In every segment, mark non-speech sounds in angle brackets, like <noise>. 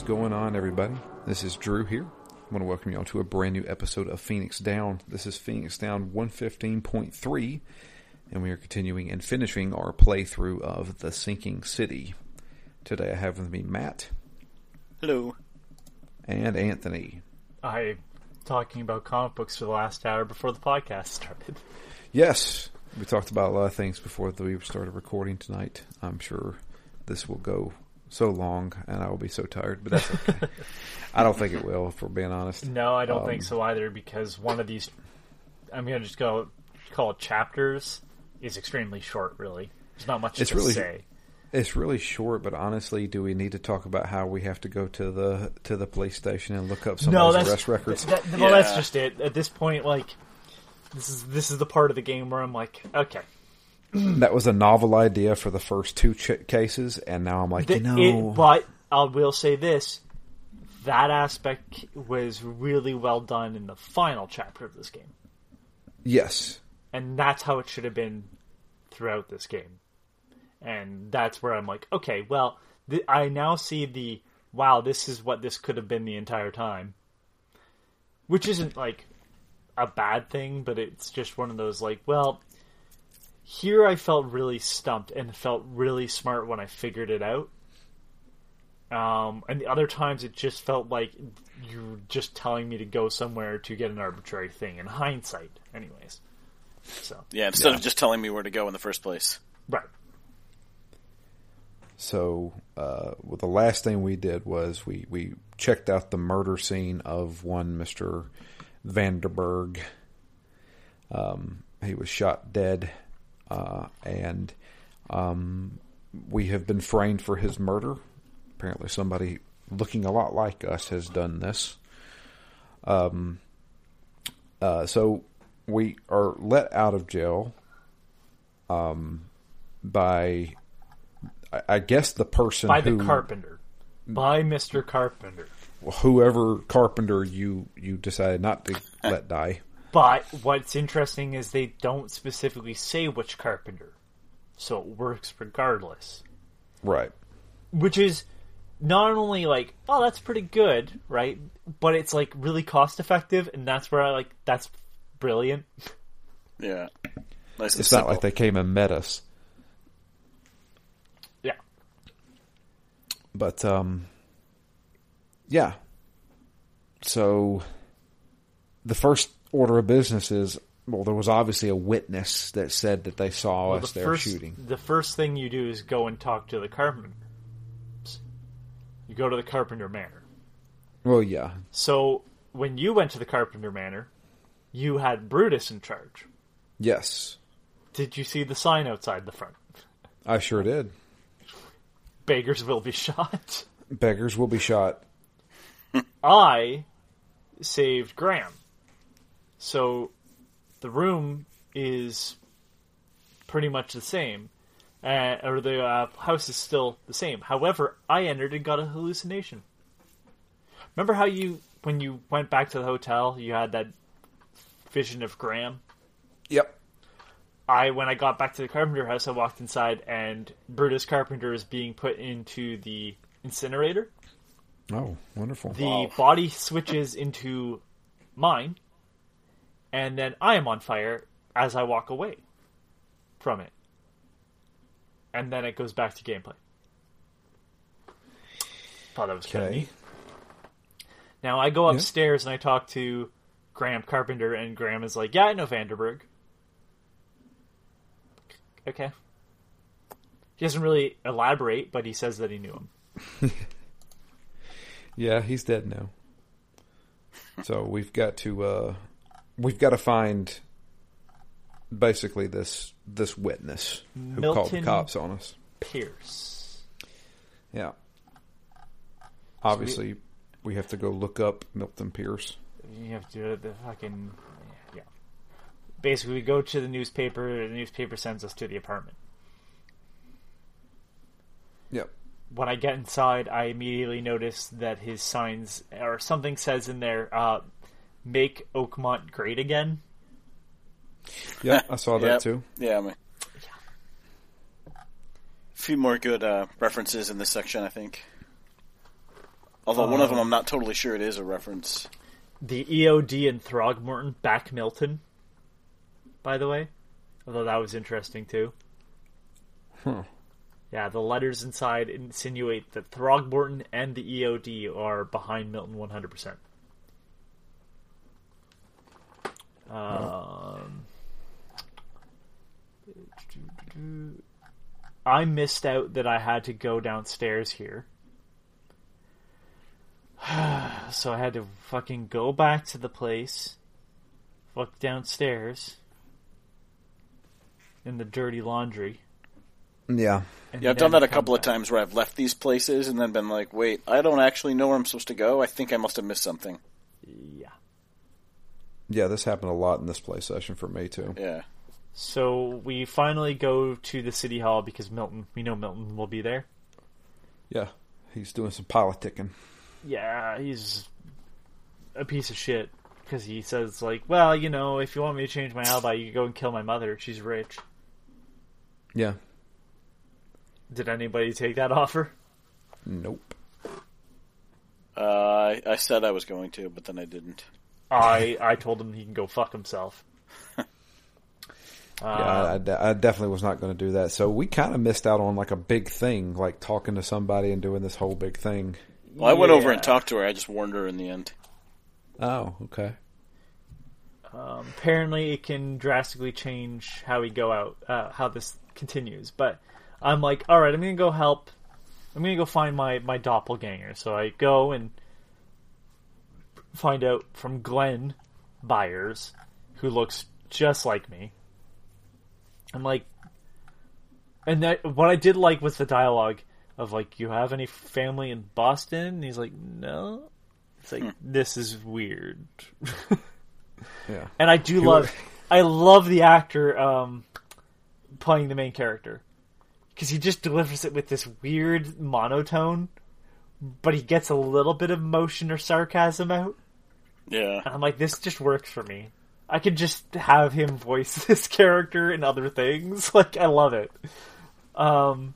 is going on, everybody? This is Drew here. I want to welcome you all to a brand new episode of Phoenix Down. This is Phoenix Down 115.3, and we are continuing and finishing our playthrough of The Sinking City. Today I have with me Matt Hello. and Anthony. I talking about comic books for the last hour before the podcast started. Yes, we talked about a lot of things before we started recording tonight. I'm sure this will go so long, and I will be so tired, but that's okay. <laughs> I don't think it will, if we're being honest. No, I don't Um, think so either because one of these I'm gonna just go call it chapters is extremely short really. There's not much It's to really- say. It's really short, but honestly, do we need to talk about how we have to go to the to the police station and look up No, somebody's that's arrest records? that- well that's just it. At this point, like this is this is the part of the game where I'm like, okay. That was a novel idea for the first two ch- cases, and now I'm like, The- you know, it, but I will say this: that aspect was really well done in the final chapter of this game, yes, and that's how it should have been throughout this game. And that's where I'm like, okay, well, th- I now see the wow, this is what this could have been the entire time, which isn't like a bad thing, but it's just one of those like, well, here I felt really stumped and felt really smart when I figured it out. Um, and the other times it just felt like you're just telling me to go somewhere to get an arbitrary thing. In hindsight, anyways. So Yeah, instead Yeah. of just telling me where to go in the first place. right, So, uh, well, the last thing we did was we, we checked out the murder scene of one Mr. Vanderberg. Um, he was shot dead, uh, and um, we have been framed for his murder. Apparently, somebody looking a lot like us has done this. Um, uh, so we are let out of jail um, by I- I guess the person by the who, carpenter, by Mister Carpenter. whoever carpenter you you decided not to let die. But what's interesting is they don't specifically say which carpenter, so it works regardless. Right. Which is not only like, oh, that's pretty good, right? But it's like really cost effective, and that's where I like that's brilliant. Yeah. Nice and It's not like they came and met us, Yeah, but um, yeah. So the first order of business is well, there was obviously a witness that said that they saw Well, us the there first shooting. the first thing you do is go and talk to the carpenter. You go to the Carpenter Manor. Well, yeah, So when you went to the Carpenter Manor, you had Brutus in charge. yes, Did you see the sign outside the front? I sure did. Beggars will be shot. Beggars will be shot. I saved Graham. So the room is pretty much the same. Uh, or the uh, house is still the same. However, I entered and got a hallucination. Remember how you, when you went back to the hotel, you had that vision of Graham? Yep. I when I got back to the carpenter house, I walked inside and Brutus Carpenter is being put into the incinerator. Oh, wonderful. The body switches into mine, and then I am on fire as I walk away from it, and then it goes back to gameplay. Thought that was kind of. Now I go Yeah. upstairs and I talk to Graham Carpenter, and Graham is like, "Yeah, I know Vanderberg." Okay. He doesn't really elaborate, but he says that he knew him. <laughs> Yeah, he's dead now. So we've got to uh we've got to find basically this this witness who called the cops on us. Pierce. Yeah. Obviously, we have to go look up Milton Pierce. You have to do the fucking yeah. Basically, we go to the newspaper. The newspaper sends us to the apartment. Yep. When I get inside, I immediately notice that his signs or something says in there, uh, "Make Oakmont great again." Yeah, I saw that Yep. too. Yeah, I mean, a few more good uh, references in this section, I think. Although one of them, Uh, I'm not totally sure it is a reference. The EOD and Throgmorton back Milton. By the way, although that was interesting too. Huh. Yeah, the letters inside insinuate that Throgmorton and the EOD are behind Milton 100%. Um, I missed out that I had to go downstairs here. <sighs> so I had to fucking go back to the place, fuck downstairs in the dirty laundry. Yeah. and Yeah, I've done that a come couple of times where I've left these places and then been like, wait, I don't actually know where I'm supposed to go. I think I must have missed something. Yeah. Yeah, this happened a lot in this play session for me too. Yeah. So we finally go to the city hall because Milton, we know Milton will be there. Yeah. He's doing some politicking. Yeah, he's a piece of shit because he says like, well, you know, if you want me to change my alibi, you can go and kill my mother. She's rich. Yeah. Did anybody take that <laughs> offer? Nope. Uh, I, I said I was going to, but then I didn't. I I told him he can go fuck himself. <laughs> Yeah, I, I de- I definitely was not going to do that. So we kind of missed out on like a big thing, like talking to somebody and doing this whole big thing. Well, I went over and talked to her. I just warned her in the end. Oh, okay. Um, apparently, it can drastically change how we go out, uh, how this continues. But I'm like, all right, I'm gonna go help. I'm gonna go find my my doppelganger. So I go and find out from Glenn Byers, who looks just like me. I'm like, and that what I did like was the dialogue of like, you have any family in Boston? And he's like, no. It's like this is weird. <laughs> Yeah. And I do love, <laughs> I love the actor um, playing the main character because he just delivers it with this weird monotone, but he gets a little bit of motion or sarcasm out. Yeah. And I'm like, this just works for me. I could just have him voice <laughs> this character in other things. <laughs> Like, I love it. Um.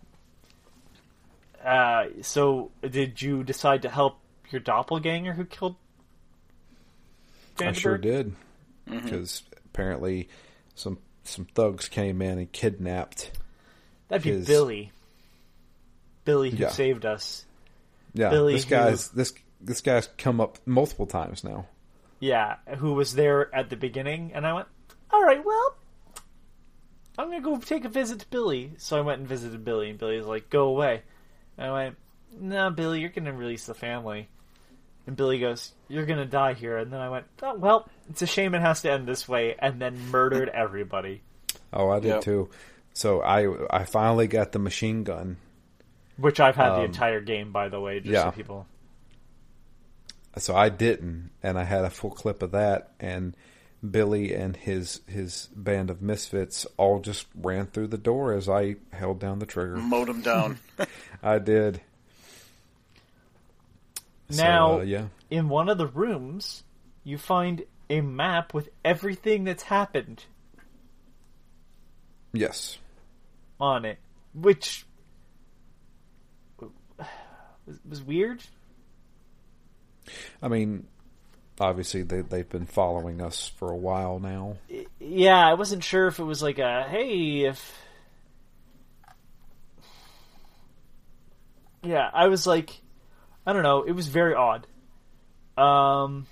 Uh. So, did you decide to help your doppelganger who killed? I sure did. Because apparently some some thugs came in and kidnapped. That'd be Billy. Billy who Yeah. saved us. Yeah, Billy this who- guy's this this guy's come up multiple times now. Yeah, who was there at the beginning, and I went, all right, well, I'm gonna go take a visit to Billy. So I went and visited Billy, and Billy's like, go away. And I went, no, Billy, you're gonna release the family. And Billy goes, you're gonna die here. And then I went, oh, well, it's a shame it has to end this way, and then murdered everybody. Oh, I did Yep. too. So I I finally got the machine gun. Which I've had the Um, entire game, by the way, just yeah. so people. So I didn't, and I had a full clip of that. And Billy and his his band of misfits all just ran through the door as I held down the trigger. Mowed them down. <laughs> I did. So, Now, uh, yeah, in one of the rooms, you find a map with everything that's happened yes, on it, which was, was weird. I mean, obviously they they've been following us for a while now. Yeah, I wasn't sure if it was like a hey, if yeah, I was like, I don't know, it was very odd. Um,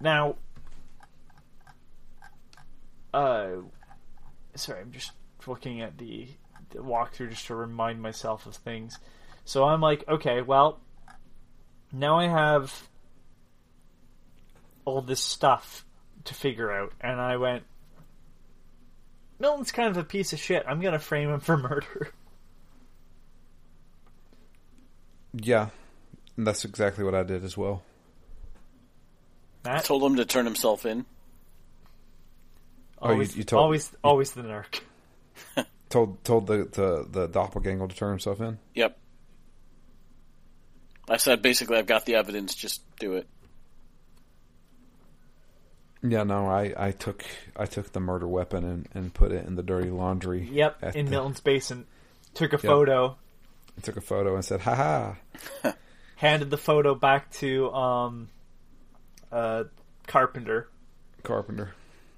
now, uh, sorry, I'm just looking at the, the walkthrough just to remind myself of things. So I'm like, okay, well, now I have all this stuff to figure out, and I went, Milton's kind of a piece of shit. I'm gonna frame him for <laughs> murder. Yeah, that's exactly what I did as well. Matt, Told him to turn himself in. Oh, you- you told- always, always the narc. <laughs> Told told the the, the doppelganger to turn himself in. Yep. I said basically I've got the evidence, just do it. Yeah, no, I, I took I took the murder weapon and, and put it in the dirty laundry. Yep, in the- Milton's basement. Took a photo. I took a photo and said, "Ha ha." <laughs> handed the photo back to um, uh, Carpenter, Carpenter.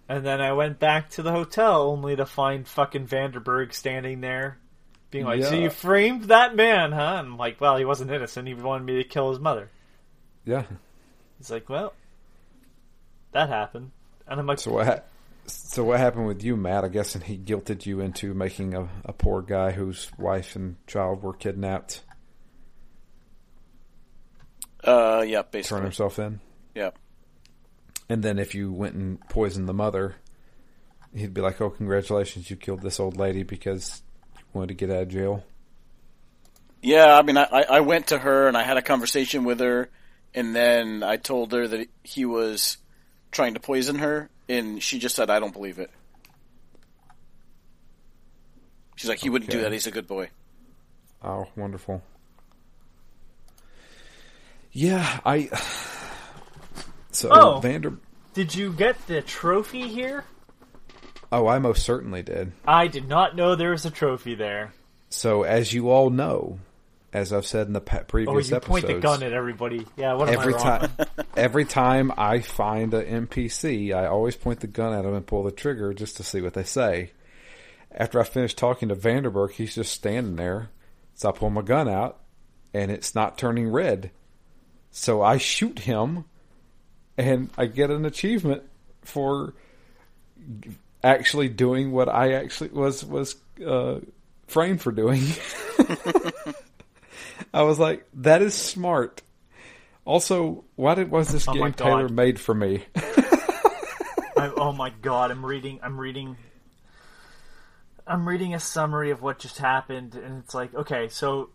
and then I went back to the hotel only to find fucking Vanderberg standing there, being like, "So you framed that man, huh?" And I'm like, "Well, he wasn't innocent. He wanted me to kill his mother." Yeah. He's like, "Well, that happened," and I'm like, So what? Ha- so what happened with you, Matt? I guess, and he guilted you into making a, a poor guy whose wife and child were kidnapped Uh, yeah, basically turn himself in. Yeah. And then if you went and poisoned the mother, he'd be like, "Oh, congratulations, you killed this old lady because you wanted to get out of jail." Yeah, I mean, I, I I went to her and I had a conversation with her, and then I told her that he was trying to poison her, and she just said, "I don't believe it." She's like, "He wouldn't do that. He's a good boy." Oh, wonderful. Yeah, I. <sighs> So Oh. Vander. "Did you get the trophy here?" Oh, I most certainly did. I did not know there was a trophy there. So as you all know, as I've said in the Oh, previous you episodes, point the gun at everybody. Yeah, what am every I wrong? time, <laughs> every time I find an NPC, I always point the gun at them and pull the trigger just to see what they say. After I finish talking to Vanderberg, he's just standing there. So I pull my gun out, and it's not turning red. So I shoot him, and I get an achievement for actually doing what I actually was was uh, framed for doing. <laughs> <laughs> I was like, that is smart. Also, why did was this Oh game God. tailor made for me? <laughs> I, oh my god, I'm reading. I'm reading. I'm reading a summary of what just happened, and it's like, okay, so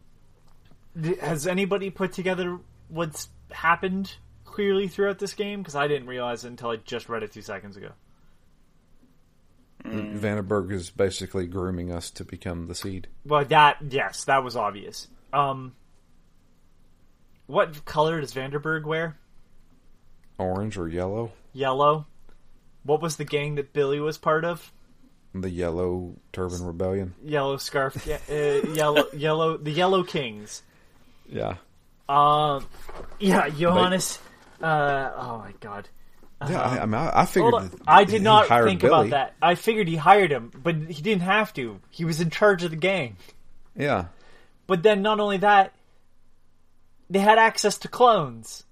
has anybody put together what's happened clearly throughout this game? Because I didn't realize it until I just read it two seconds ago. Vandenberg is basically grooming us to become the seed. Well, that yes, that was obvious. Um, what color does Vanderberg wear? Orange or yellow? Yellow. What was the gang that Billy was part of? The Yellow Turban Rebellion. Yellow scarf. <laughs> uh, yellow. Yellow. The Yellow Kings. Yeah. Um, yeah, Johannes. Uh, oh my god. Yeah, I, I mean, I, I figured. Hold that I he did not hired think Billy. about that. I figured he hired him, but he didn't have to. He was in charge of the gang. Yeah. But then, not only that, they had access to clones.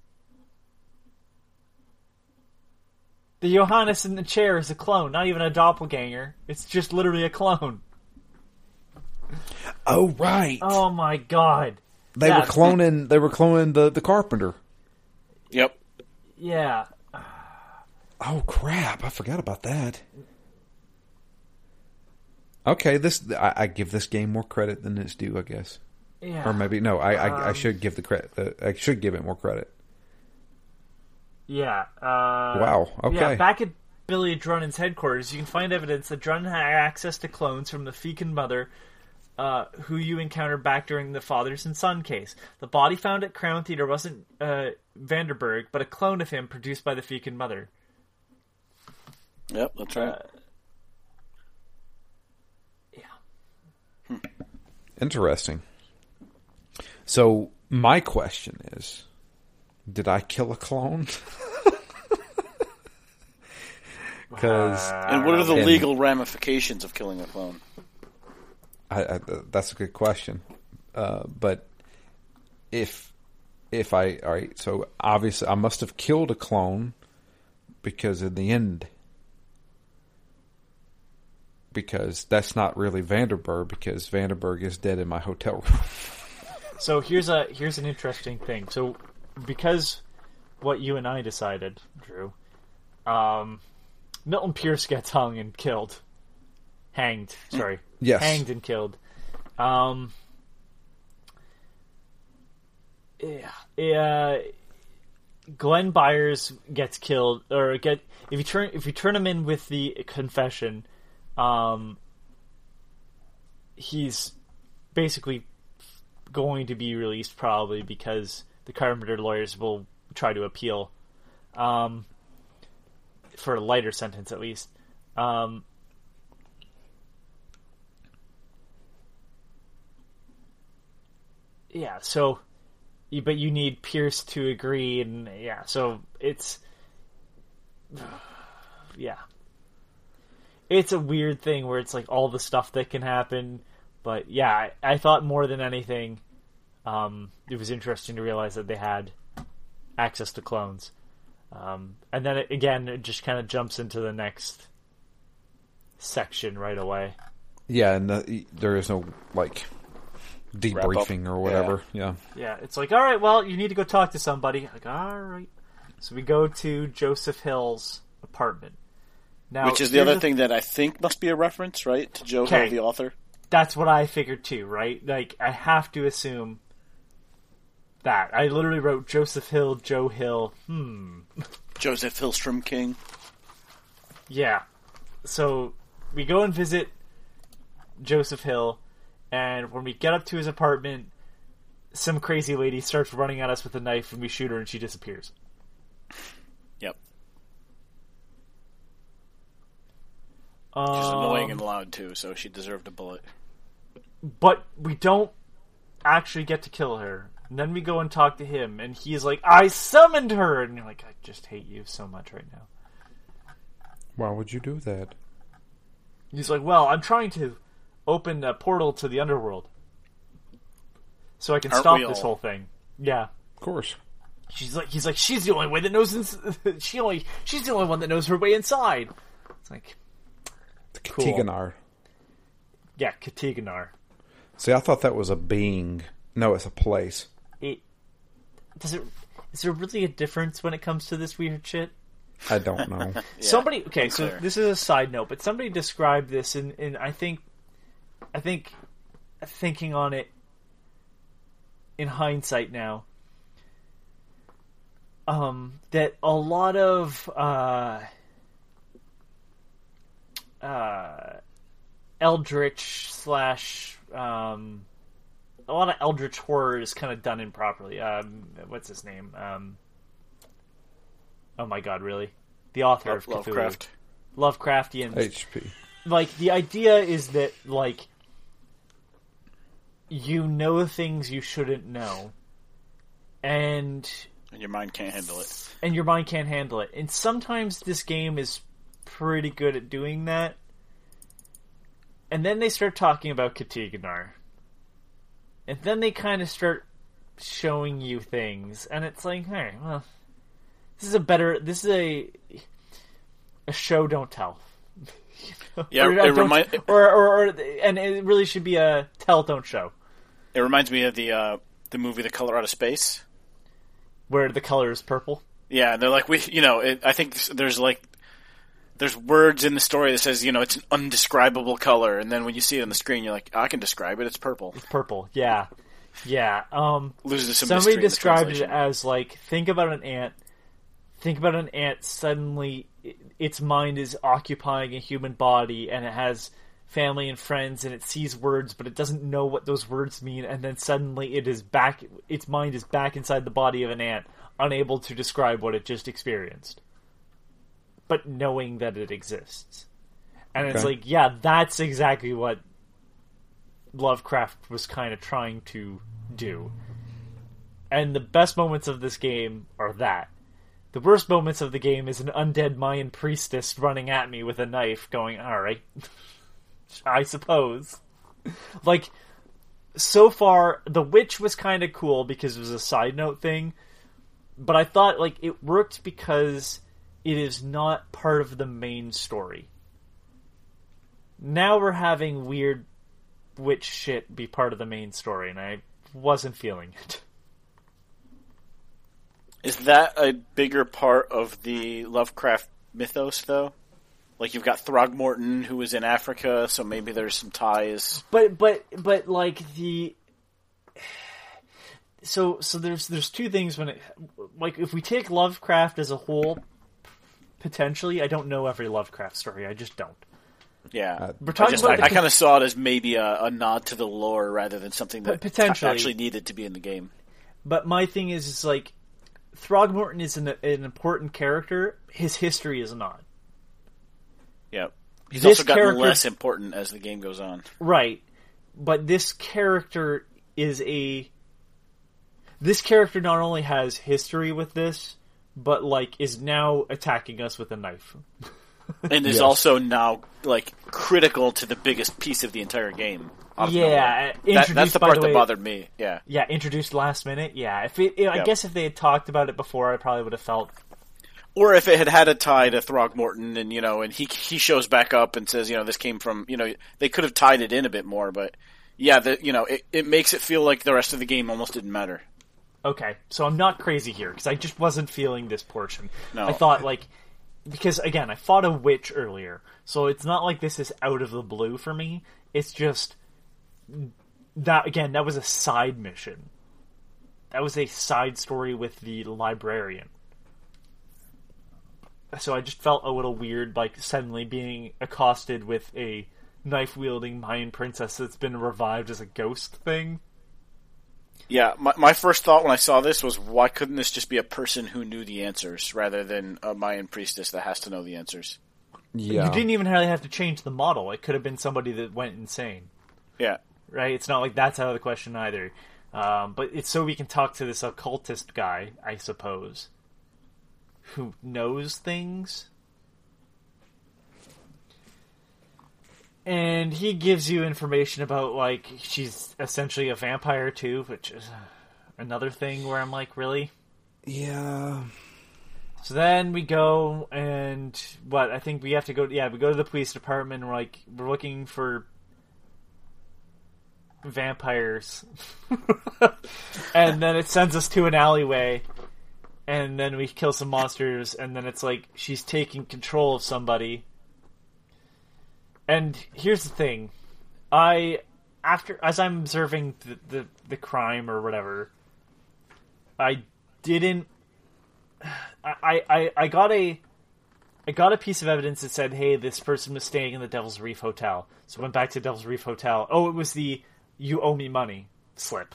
The Johannes in the chair is a clone, not even a doppelganger. It's just literally a clone. Oh right. Oh my god. they yeah. were cloning. They were cloning the the Carpenter. Yep. Yeah. Oh crap! I forgot about that. Okay, this I, I give this game more credit than it's due, I guess, Yeah. or maybe no. I I, I Um, should give the credit. Uh, I should give it more credit. Yeah. Uh, Wow, okay. Yeah, back at Billy Drunnen's headquarters, you can find evidence that Drunnen had access to clones from the Fekin mother, uh, who you encountered back during the fathers and son case. The body found at Crown Theater wasn't uh, Vanderberg, but a clone of him produced by the Fekin mother. Yep. That's right. Uh, yeah. Interesting. So my question is, did I kill a clone? <laughs> Because and what are the and- legal ramifications of killing a clone? I, I, that's a good question. Uh, but if if I all right, so obviously I must have killed a clone because in the end, because that's not really Vanderberg because Vanderberg is dead in my hotel room. So here's a here's an interesting thing. So because what you and I decided, Drew, um, Milton Pierce gets hung and killed, hanged. Sorry, Yes. hanged and killed. Um, yeah, yeah. Glenn Byers gets killed, or get if you turn if you turn him in with the confession, um, he's basically going to be released probably because the Carpenter lawyers will try to appeal um, for a lighter sentence at least. Um, yeah, so but you need Pierce to agree, and yeah, so it's <sighs> yeah, it's a weird thing where it's like all the stuff that can happen. But yeah, I, I thought more than anything, um, it was interesting to realize that they had access to clones. Um, and then it, again, it just kind of jumps into the next section right away. Yeah, and the, there is no like debriefing or whatever. Yeah. Yeah, it's like, all right, well, you need to go talk to somebody. Like, all right. So we go to Joseph Hill's apartment. Now, Which is the other thing that I think must be a reference, right, to Joe Hill, the author. That's what I figured too, right? Like, I have to assume that. I literally wrote Joseph Hill, Joe Hill. Hmm. Joseph Hillstrom King. Yeah. So we go and visit Joseph Hill, and when we get up to his apartment, some crazy lady starts running at us with a knife, and we shoot her, and she disappears. Yep. Um, She's annoying and loud too, so she deserved a bullet. but we don't actually get to kill her. And then we go and talk to him, and he's like, "I summoned her," and you're like, "I just hate you so much right now." Why would you do that? He's like, "Well, I'm trying to open a portal to the underworld, so I can Aren't stop this whole thing." Yeah. Of course. She's like, he's like, she's the only way that knows. Ins- <laughs> she only, she's the only one that knows her way inside. It's like, The Cool. Katiganar. yeah, Katiganar. See, I thought that was a being. No, it's a place. It does it. Is there really a difference when it comes to this weird shit? I don't know. <laughs> somebody okay so unclear. this is a side note but somebody described this and, and i think i think thinking on it in hindsight now um that a lot of uh uh eldritch slash um a lot of eldritch horror is kind of done improperly um what's his name um oh my god really the author of Cthulhu. Lovecraft. Lovecraftian. HP. Like the idea is that like you know things you shouldn't know, and And your mind can't handle it. and your mind can't handle it. And sometimes this game is pretty good at doing that. And then they start talking about Katiganar. And then they kind of start showing you things, and it's like, hey, well, this is a better. This is a a show don't tell. <laughs> Yeah, or, it uh, remind- <laughs> or, or, or and it really should be a tell don't show It reminds me of the uh, the movie The Color Out of Space. where the color is purple. Yeah, they're like we, you know, it, I think there's like there's words in the story that says you know it's an undescribable color, and then when you see it on the screen, you're like, I can describe it. It's purple. It's purple, yeah, yeah. Um, Loses some. somebody described it as like think about an ant. Think about an ant suddenly, its mind is occupying a human body, and it has family and friends, and it sees words, but it doesn't know what those words mean, and then suddenly it is back. Its mind is back inside the body of an ant, unable to describe what it just experienced, but knowing that it exists. And it's like, yeah, that's exactly what Lovecraft was kind of trying to do. And the best moments of this game are that. The worst moments of the game is an undead Mayan priestess running at me with a knife, going, alright, <laughs> I suppose. Like, so far, The Witch was kind of cool because it was a side note thing, but I thought, like, it worked because it is not part of the main story. Now we're having weird witch shit be part of the main story, and I wasn't feeling it. Is that a bigger part of the Lovecraft mythos, though? Like you've got Throgmorton, who was in Africa, so maybe there's some ties. But but but like the so so there's there's two things when it like if we take Lovecraft as a whole potentially I don't know every Lovecraft story I just don't. Yeah, uh, We're I, talking just, about I, the- kind of saw it as maybe a, a nod to the lore rather than something that Potentially. actually needed to be in the game. But my thing is is like Throgmorton is an, an important character. His history is not. Yep. He's This also gotten character- less important as the game goes on. Right. But this character is a this character not only has history with this, but like is now attacking us with a knife. and is Yes. also now like critical to the biggest piece of the entire game. Yeah, uh, That- that's introduced the part the that bothered me. Yeah, Yeah, introduced last minute. Yeah, if it, I Yeah. guess if they had talked about it before, I probably would have felt or if it had had a tie to Throgmorton, and you know, and he he shows back up and says, you know, this came from, you know, they could have tied it in a bit more, but yeah, the you know, it, it makes it feel like the rest of the game almost didn't matter. Okay. So I'm not crazy here because I just wasn't feeling this portion. No. I thought like because again, I fought a witch earlier, so it's not like this is out of the blue for me. It's just that again, that was a side mission. That was a side story with the librarian. So I just felt a little weird, like suddenly being accosted with a knife wielding Mayan princess that's been revived as a ghost thing. Yeah, my my first thought when I saw this was, why couldn't this just be a person who knew the answers rather than a Mayan priestess that has to know the answers? Yeah. You didn't even really have to change the model. It could have been somebody that went insane, Yeah, right? It's not like that's out of the question either. Um, but it's so we can talk to this occultist guy, I suppose, who knows things. And he gives you information about like she's essentially a vampire too, which is another thing where I'm like, really? Yeah. So then we go and what I think we have to go. Yeah, we go to the police department. And we're like, we're looking for vampires, <laughs> and then it sends us to an alleyway, and then we kill some monsters, and then it's like she's taking control of somebody. And here's the thing, I after as I'm observing the the, the crime or whatever, I didn't I, I, I got a I got a piece of evidence that said, "Hey, this person was staying in the Devil's Reef Hotel." So I went back to Devil's Reef Hotel. Oh, it was the "you owe me money" slip.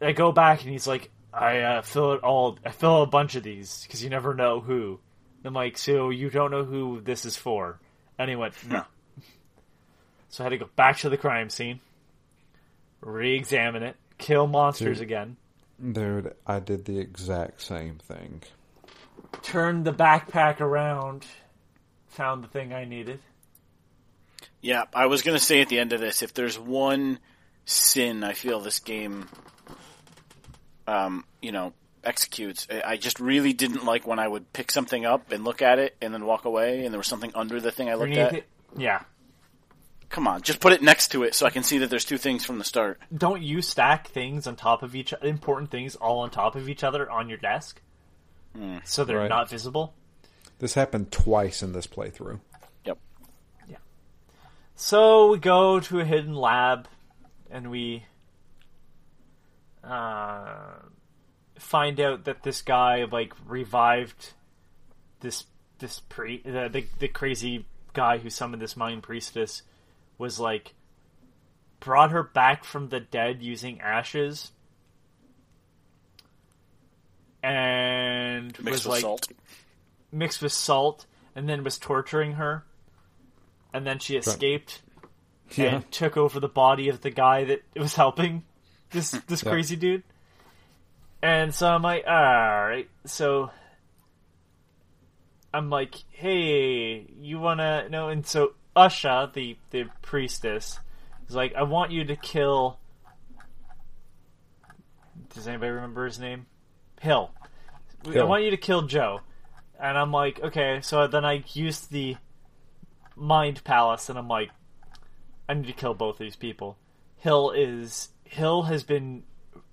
I go back and he's like, "I uh, fill it all. I fill a bunch of these because you never know who." I'm like, "So you don't know who this is for?" And he went, "No." <laughs> so I had to go back to the crime scene, re-examine it, kill monsters Dude. again. Dude, I did the exact same thing. turned the backpack around, found the thing I needed. yeah. I was gonna say at the end of this, if there's one sin I feel this game, um, you know, executes, I- I just really didn't like when I would pick something up and look at it and then walk away, and there was something under the thing I looked at. it- Yeah. Come on, just put it next to it so I can see that there's two things from the start. Don't you stack things on top of each important things all on top of each other on your desk? So they're Right. not visible. This happened twice in this playthrough. Yep. Yeah. So we go to a hidden lab and we uh, find out that this guy like revived this this pre the, the the crazy guy who summoned this Mayan priestess was like brought her back from the dead using ashes and Mixed was with like salt. mixed with salt and then was torturing her and then she escaped Yeah. and took over the body of the guy that was helping this this Yeah. crazy dude. And so I'm like, all right. So I'm like, hey, you wanna know? And so Usha, the the priestess, is like, I want you to kill. Does anybody remember his name? Hill. I want you to kill Joe. And I'm like, okay. So then I used the mind palace, and I'm like, I need to kill both these people. Hill is Hill has been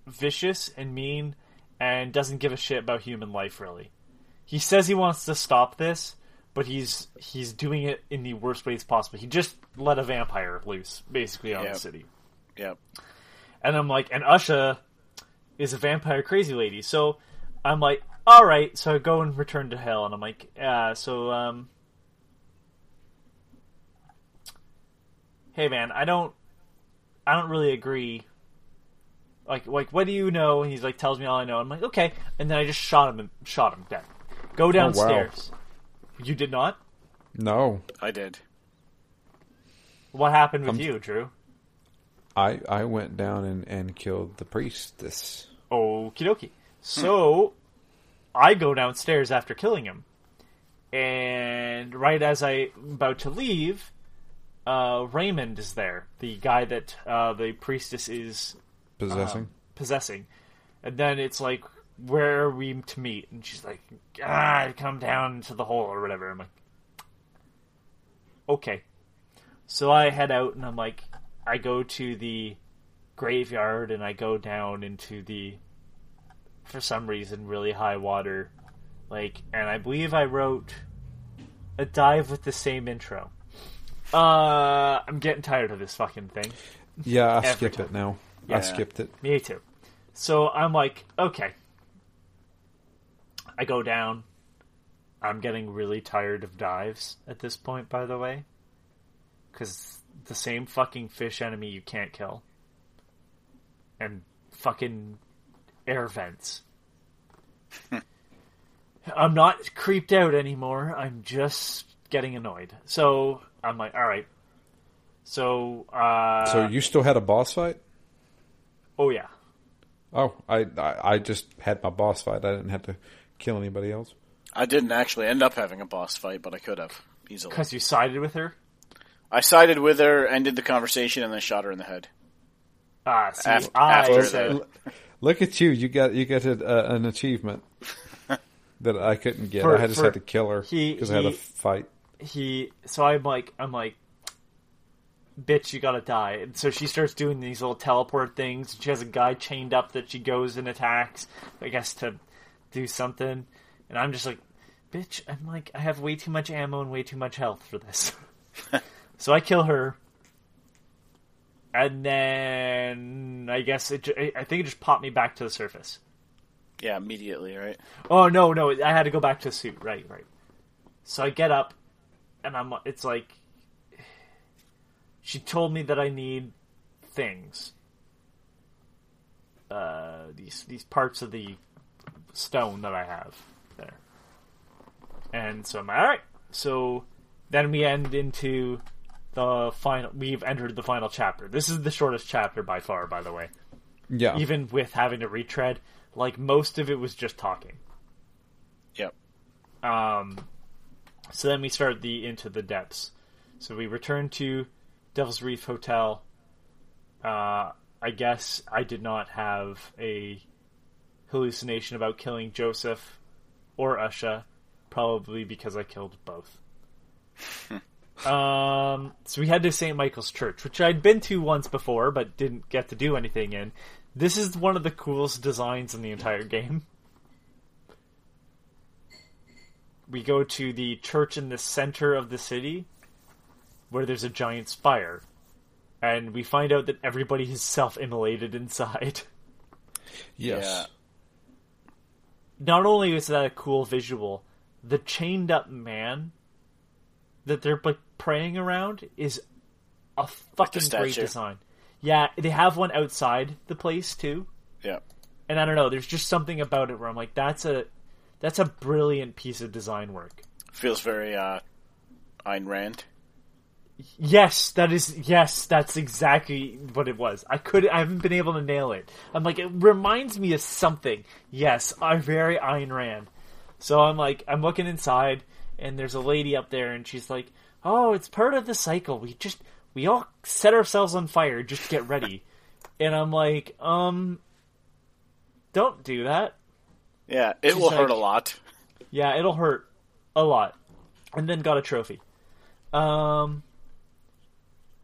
vicious and mean and doesn't give a shit about human life really. He says he wants to stop this, but he's he's doing it in the worst ways possible. He just let a vampire loose basically on Yeah. the city. Yep. And I'm like, and Usha is a vampire crazy lady. So I'm like, all right. So I go and return to hell, and I'm like, uh, so um, hey man, I don't, I don't really agree. Like, like, what do you know? And he's like, tells me all I know. I'm like, okay. And then I just shot him and shot him dead. Go downstairs. You did not. No, I did. What happened with I'm- you, Drew? I I went down and, and killed the priestess. okie dokie. So I go downstairs after killing him, and right as I'm about to leave, uh, Raymond is there, the guy that uh, the priestess is Possessing. possessing. And then it's like, where are we to meet? And she's like, ah, come down to the hole or whatever. I'm like, okay. So I head out and I'm like, I go to the graveyard and I go down into the, for some reason, really high water. Like, and I believe I wrote a dive with the same intro. Uh, I'm getting tired of this fucking thing. yeah, I skipped it now. Yeah. I skipped it. Me too. So I'm like, okay. I go down. I'm getting really tired of dives at this point, by the way. Because the same fucking fish enemy you can't kill. And fucking air vents. <laughs> I'm not creeped out anymore. I'm just getting annoyed. So I'm like, alright. So, uh. So you still had a boss fight? Oh, yeah. Oh, I, I I just had my boss fight. I didn't have to kill anybody else. I didn't actually end up having a boss fight, but I could have easily. Because you sided with her? I sided with her, ended the conversation, and then shot her in the head. Ah, see, Af- I after said, the- Look at you! You got you got a, uh, an achievement <laughs> that I couldn't get. For- I just for- had to kill her he- because I had a fight. he. So I'm like, I'm like, bitch, you gotta die. And so she starts doing these little teleport things. She has a guy chained up that she goes and attacks, I guess to do something. And I'm just like, bitch, I'm like, I have way too much ammo and way too much health for this. <laughs> so I kill her. And then I guess it. I think it just popped me back to the surface. Yeah, immediately, right? Oh no, no, I had to go back to the suit. Right, right. So I get up, and I'm. It's like she told me that I need things. Uh, these these parts of the stone that I have there, and so I'm like, all right. So then we end into the final. We've entered the final chapter. This is the shortest chapter by far, by the way. Yeah, Even with having to retread, like most of it was just talking. Yep. Um, so then we start the into the depths. So we return to Devil's Reef Hotel. Uh, I guess I did not have a hallucination about killing Joseph or Usha, probably because I killed both. <laughs> um, so we head to St. Michael's Church, which I'd been to once before, but didn't get to do anything in. This is one of the coolest designs in the entire game. we go to the church in the center of the city where there's a giant spire and we find out that everybody is self-immolated inside <laughs> yes, Yeah. not only is that a cool visual the chained up man that they're like praying around is a fucking great design yeah they have one outside the place too Yeah. and i don't know there's just something about it where i'm like that's a that's a brilliant piece of design work Feels very uh, Ayn Rand. Yes, that is yes, that's exactly what it was. I could I haven't been able to nail it. I'm like it reminds me of something. Yes, I'm very Ayn Rand. So I'm like I'm looking inside and there's a lady up there and she's like, "Oh, it's part of the cycle. We just we all set ourselves on fire just to get ready." and I'm like, "Um don't do that." Yeah, it She's will hurt a lot. Yeah, it'll hurt a lot. And then got a trophy. Um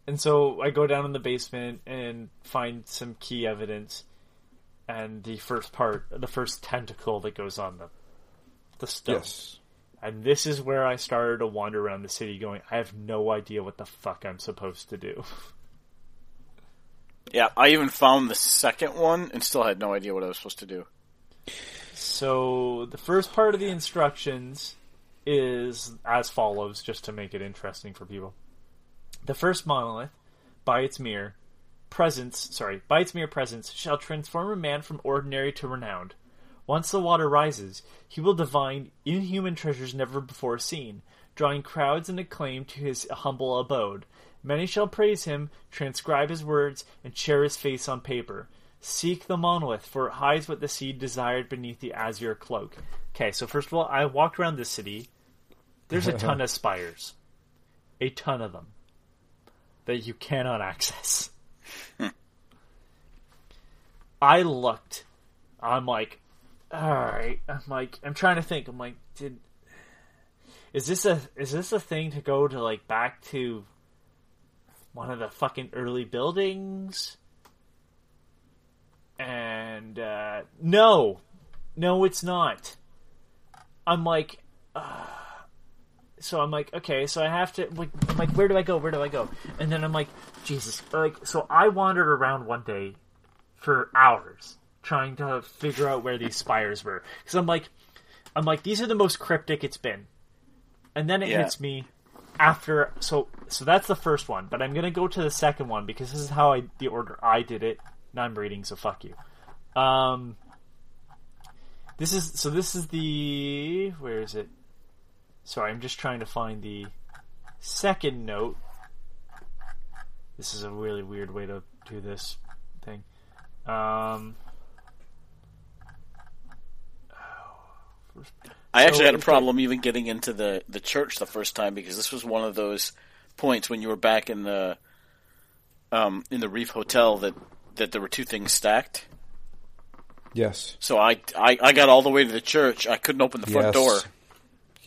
and so I go down in the basement and find some key evidence and the first part the first tentacle that goes on the the stone. yes. And this is where I started to wander around the city going, I have no idea what the fuck I'm supposed to do. <laughs> Yeah, I even found the second one and still had no idea what I was supposed to do. So the first part of the instructions is as follows, just to make it interesting for people. The first monolith, by its mere presence, sorry, by its mere presence, shall transform a man from ordinary to renowned. Once the water rises, he will divine inhuman treasures never before seen, drawing crowds and acclaim to his humble abode. Many shall praise him, transcribe his words, and share his face on paper. Seek the monolith, for it hides what the seed desired beneath the azure cloak. Okay, so first of all, I walked around this city. There's a ton <laughs> of spires. A ton of them. That you cannot access. <laughs> I looked. I'm like, alright. I'm like, I'm trying to think. I'm like, did. Is this a is this a thing to go to like back to one of the fucking early buildings? And uh, no, no, it's not. I'm like, uh, so I'm like, okay, so I have to like, I'm like, where do I go? Where do I go? And then I'm like, Jesus, like, so I wandered around one day for hours trying to figure out where these spires were because I'm like, I'm like, these are the most cryptic it's been, and then it Yeah. hits me after. So, so that's the first one, but I'm gonna go to the second one because this is how I the order I did it. Now I'm reading, so fuck you. Um, this is so. This is the where is it? Sorry, I'm just trying to find the second note. This is a really weird way to do this thing. Um, I actually had a problem even getting into the, the church the first time because this was one of those points when you were back in the um, in the Reef Hotel that, that there were two things stacked. Yes. So I, I I got all the way to the church. I couldn't open the front yes. door,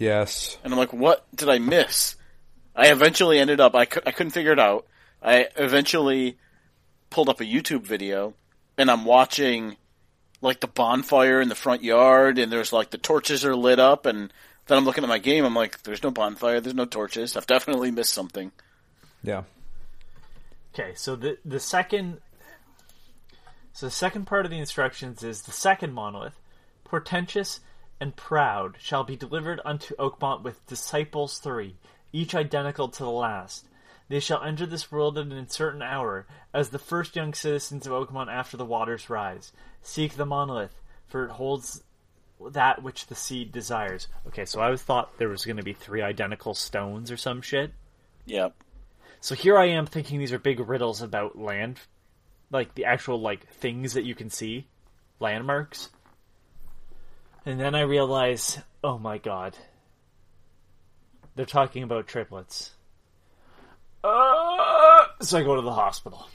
Yes. and I'm like, "What did I miss?" I eventually ended up. I, cou- I couldn't figure it out. I eventually pulled up a YouTube video, and I'm watching like the bonfire in the front yard, and there's like the torches are lit up, and then I'm looking at my game. I'm like, "There's no bonfire. There's no torches. I've definitely missed something." Yeah. Okay, so the the second so the second part of the instructions is the second monolith, portentous and proud, shall be delivered unto Oakmont with disciples three, each identical to the last. They shall enter this world at an certain hour, as the first young citizens of Oakmont after the waters rise. Seek the monolith, for it holds that which the seed desires. Okay, so I thought there was going to be three identical stones or some shit. Yep. So here I am thinking these are big riddles about land, like the actual like things that you can see, landmarks. And then I realize, oh my god, they're talking about triplets. Uh, so I go to the hospital,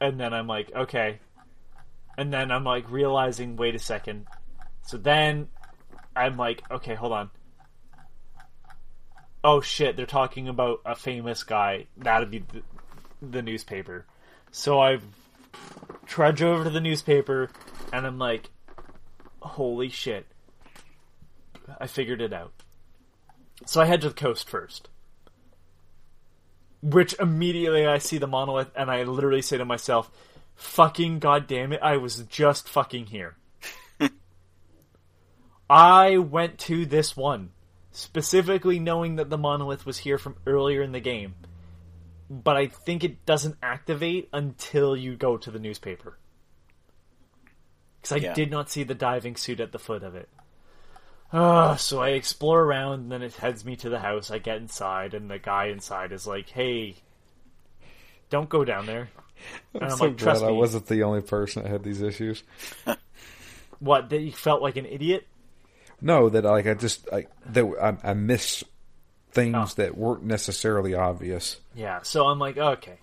and then I'm like, okay, and then I'm like realizing, wait a second. So then I'm like, okay, hold on oh shit, they're talking about a famous guy. That'd be the, the newspaper. So I trudge over to the newspaper and I'm like, holy shit. I figured it out. So I head to the coast first. Which immediately I see the monolith and I literally say to myself, fucking goddamn it, I was just fucking here. <laughs> I went to this one specifically knowing that the monolith was here from earlier in the game. But I think it doesn't activate until you go to the newspaper. Because I Yeah. did not see the diving suit at the foot of it. Uh, so I explore around, and then it heads me to the house. I get inside, and the guy inside is like, "Hey, don't go down there." <laughs> And I'm I'm so like, glad "Trust I wasn't the only person that had these issues. <laughs> What? That you felt like an idiot? No, that like I just I that I, I miss things Oh. that weren't necessarily obvious. Yeah, so I'm like, okay.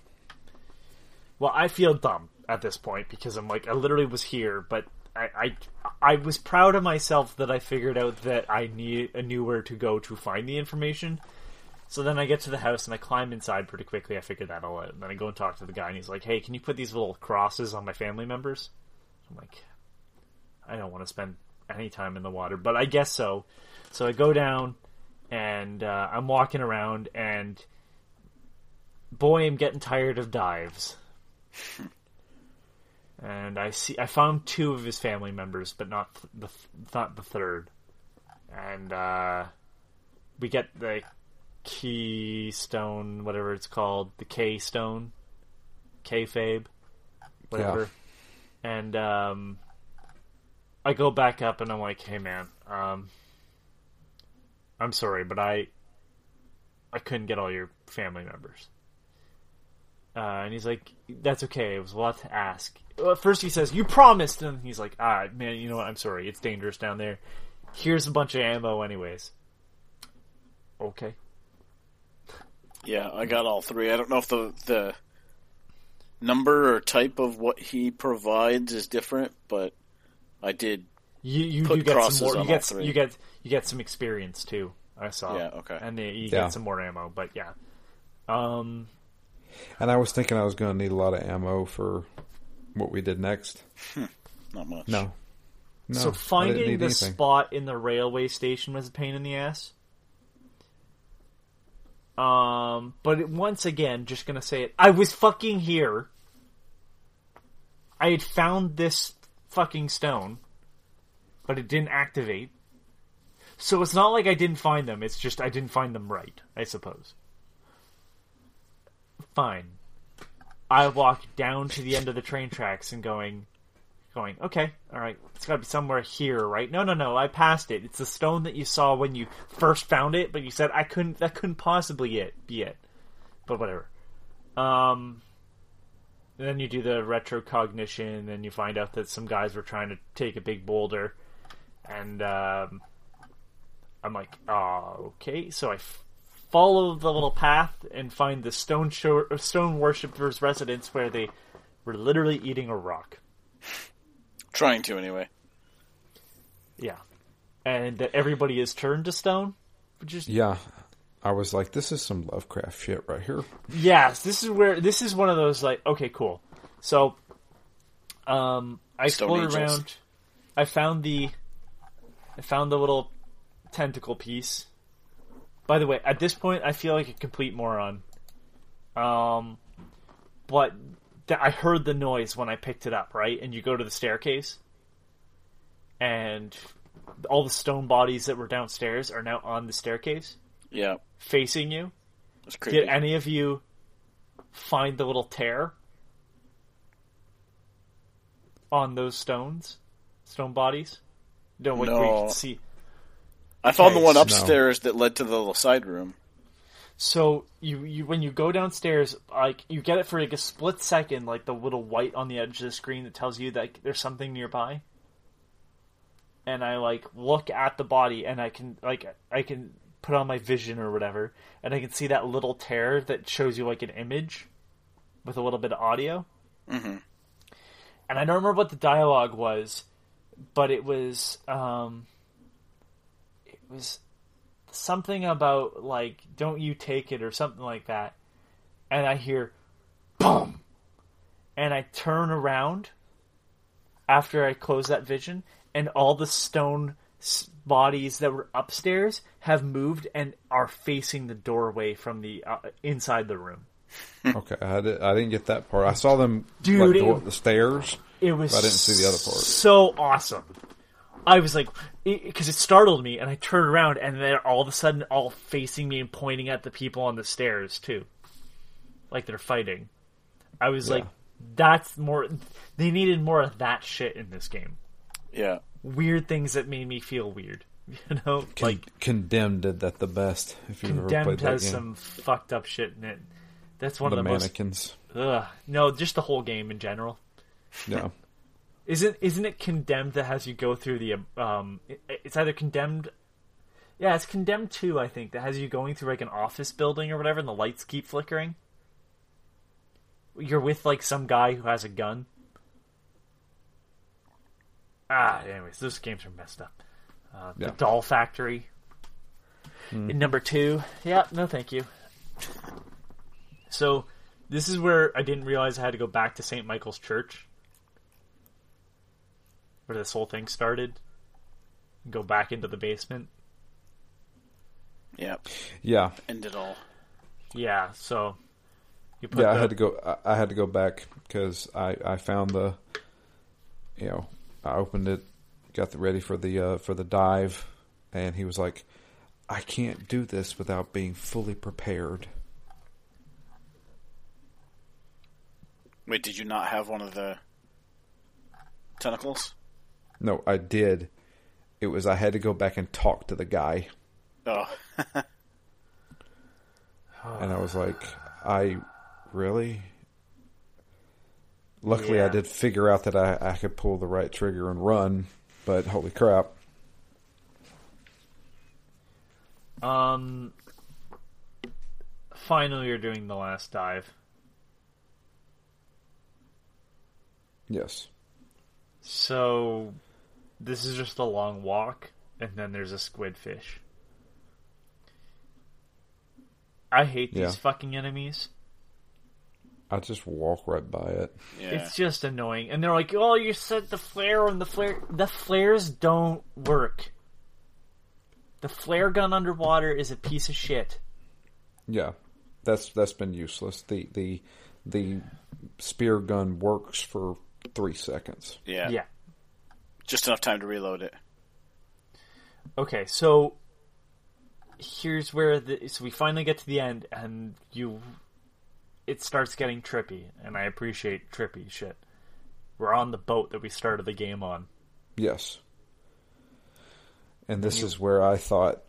Well, I feel dumb at this point because I'm like, I literally was here, but I, I, I was proud of myself that I figured out that I need I knew where to go to find the information. So then I get to the house and I climb inside pretty quickly. I figured that all out. And then I go and talk to the guy, and he's like, "Hey, can you put these little crosses on my family members?" I'm like, I don't want to spend any time in the water, but I guess so. So I go down and uh, I'm walking around, and boy, I'm getting tired of dives. <laughs> and I see I found two of his family members, but not th- the th- not the third. And uh, we get the keystone, whatever it's called, the K stone, kayfabe, whatever. And um, I go back up and I'm like, "Hey, man, um, I'm sorry, but I I couldn't get all your family members." Uh, and he's like, "That's okay. It was a lot to ask." Well, at first, he says, "You promised," and he's like, "Ah, man, you know what? I'm sorry. It's dangerous down there. Here's a bunch of ammo, anyways." Okay. Yeah, I got all three. I don't know if the the number or type of what he provides is different, but I did. You you Put do get some more. You get you get you get some experience too. I saw. Yeah, okay. And then you Yeah. get some more ammo, but yeah. Um. And I was thinking I was going to need a lot of ammo for what we did next. Not much. No. No. so finding need the anything. spot in the railway station was a pain in the ass. Um, but it, once again, just gonna say it. I was fucking here. I had found this fucking stone, but it didn't activate. So it's not like I didn't find them. It's just I didn't find them right. I suppose. Fine. I walked down to the end of the train tracks and going, going, okay, all right, it's got to be somewhere here, right? No, no, no, I passed it. It's the stone that you saw when you first found it, but you said I couldn't. That couldn't possibly it be it. But whatever. Um. then you do the retrocognition, and you find out that some guys were trying to take a big boulder, and um, I'm like, oh, okay. So I f- follow the little path and find the stone shore, stone worshippers' residence where they were literally eating a rock. Trying to anyway. Yeah, and that everybody is turned to stone, which is Yeah. I was like, this is some Lovecraft shit right here. yes. This is where this is one of those like okay, cool. So, um, I Stone explored Ages. around. I found the, I found the little tentacle piece. By the way, at this point, I feel like a complete moron. Um, but th- I heard the noise when I picked it up, right? And you go to the staircase, and all the stone bodies that were downstairs are now on the staircase, Yeah, facing you. creepy. Did any of you find the little tear on those stones, stone bodies? No, like where you can see. I found the Okay, one no. upstairs that led to the little side room. So you, you when you go downstairs, like you get it for like a split second, like the little white on the edge of the screen that tells you that there's something nearby. And I like look at the body, and I can like I can put on my vision or whatever, and I can see that little tear that shows you like an image with a little bit of audio. hmm and I don't remember what the dialogue was, but it was um, it was something about like "Don't you take it" or something like that, and I hear boom, and I turn around after I close that vision, and all the stone bodies that were upstairs have moved and are facing the doorway from the uh, inside the room. Okay, I, did, I didn't get that part. I saw them Dude, like, it- up the stairs. It was. But I didn't see the other part. So awesome. I was like, because it, startled me, and I turned around, and they're all of a sudden all facing me and pointing at the people on the stairs too, like they're fighting. I was Yeah. like, that's more. They needed more of that shit in this game. Yeah, Weird things that made me feel weird. <laughs> You know, Con- like Condemned did that the best. If you've ever Condemned played that has game, some fucked up shit in it. That's one the of the most. mannequins. Ugh, no, just the whole game in general. Yeah, <laughs> Isn't isn't it condemned that has you go through the um? it- It's either condemned. Yeah, it's condemned too. I think that has you going through like an office building or whatever, and the lights keep flickering. You're with like some guy who has a gun. Ah, anyways, those games are messed up. Uh, Yeah. The Doll Factory. In number two, yeah, no, thank you. So, this is where I didn't realize I had to go back to St. Michael's Church where this whole thing started. Go back into the basement. yeah, yeah, end it all. Yeah, so you put yeah. I had to go. I, I had to go back because I I found the. You know, I opened it, got the ready for the uh, for the dive, and he was like, "I can't do this without being fully prepared." Wait, did you not have one of the tentacles? No, I did. It was I had to go back and talk to the guy, Oh, <laughs> and I was like, "I really." Luckily, I did figure out that I, I could pull the right trigger and run, but holy crap. Um. Finally, you're doing the last dive. Yes. So, this is just a long walk, and then there's a squid fish. I hate these Yeah. fucking enemies. I just walk right by it. Yeah. It's just annoying. And they're like, "Oh, you said the flare and the flare. The flares don't work. The flare gun underwater is a piece of shit." Yeah, that's that's been useless. The the the spear gun works for three seconds. yeah. yeah. Just enough time to reload it. Okay, so here's where the so we finally get to the end, and you, it starts getting trippy, and I appreciate trippy shit. We're on the boat that we started the game on. Yes. And this is where I thought